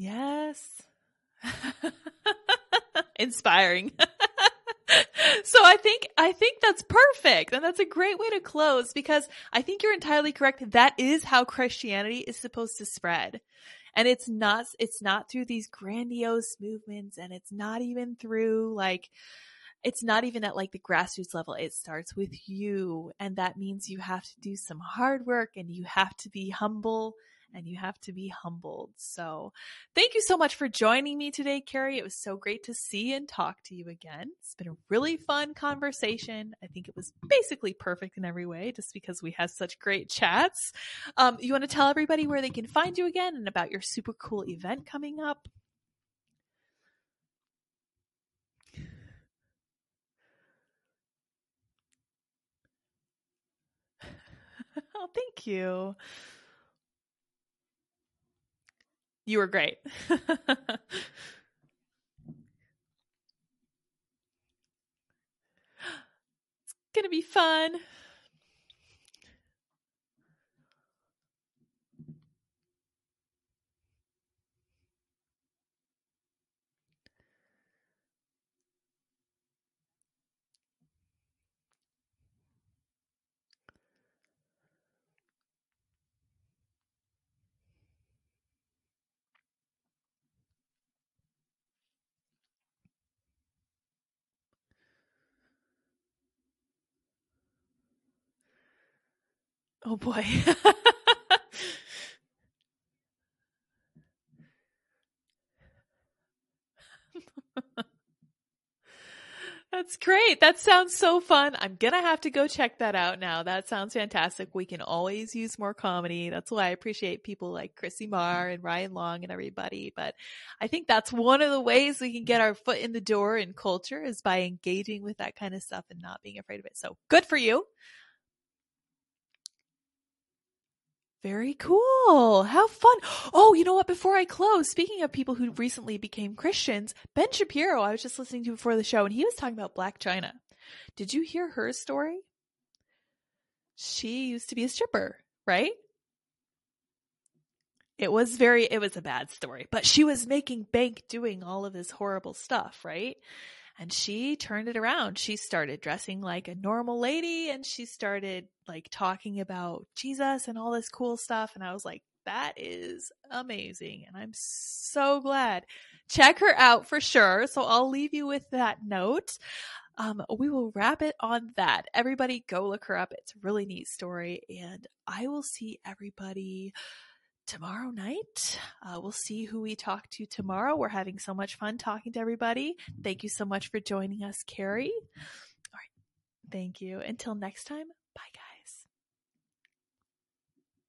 Yes. Inspiring. so I think I think that's perfect and that's a great way to close because I think you're entirely correct that is how Christianity is supposed to spread. And it's not it's not through these grandiose movements and it's not even through like it's not even at like the grassroots level. It starts with you. And that means you have to do some hard work and you have to be humble and you have to be humbled. So thank you so much for joining me today, Keri. It was so great to see and talk to you again. It's been a really fun conversation. I think it was basically perfect in every way just because we had such great chats. Um, you want to tell everybody where they can find you again and about your super cool event coming up? oh, thank you. You were great. it's going to be fun. Oh boy. That's great. That sounds so fun. I'm going to have to go check that out now. That sounds fantastic. We can always use more comedy. That's why I appreciate people like Chrissie Mayr and Ryan Long and everybody. But I think that's one of the ways we can get our foot in the door in culture is by engaging with that kind of stuff and not being afraid of it. So good for you. Very cool. How fun. Oh, you know what? Before I close, speaking of people who recently became Christians, Ben Shapiro, I was just listening to before the show and he was talking about Blac Chyna. Did you hear her story? She used to be a stripper, right? It was very, it was a bad story, but she was making bank doing all of this horrible stuff, right? And she turned it around. She started dressing like a normal lady and she started like talking about Jesus and all this cool stuff. And I was like, that is amazing. And I'm so glad. Check her out for sure. So I'll leave you with that note. Um, we will wrap it on that. Everybody go look her up. It's a really neat story. And I will see everybody tomorrow night. Uh, we'll see who we talk to tomorrow. We're having so much fun talking to everybody. Thank you so much for joining us, Keri. All right. Thank you. Until next time, bye, guys.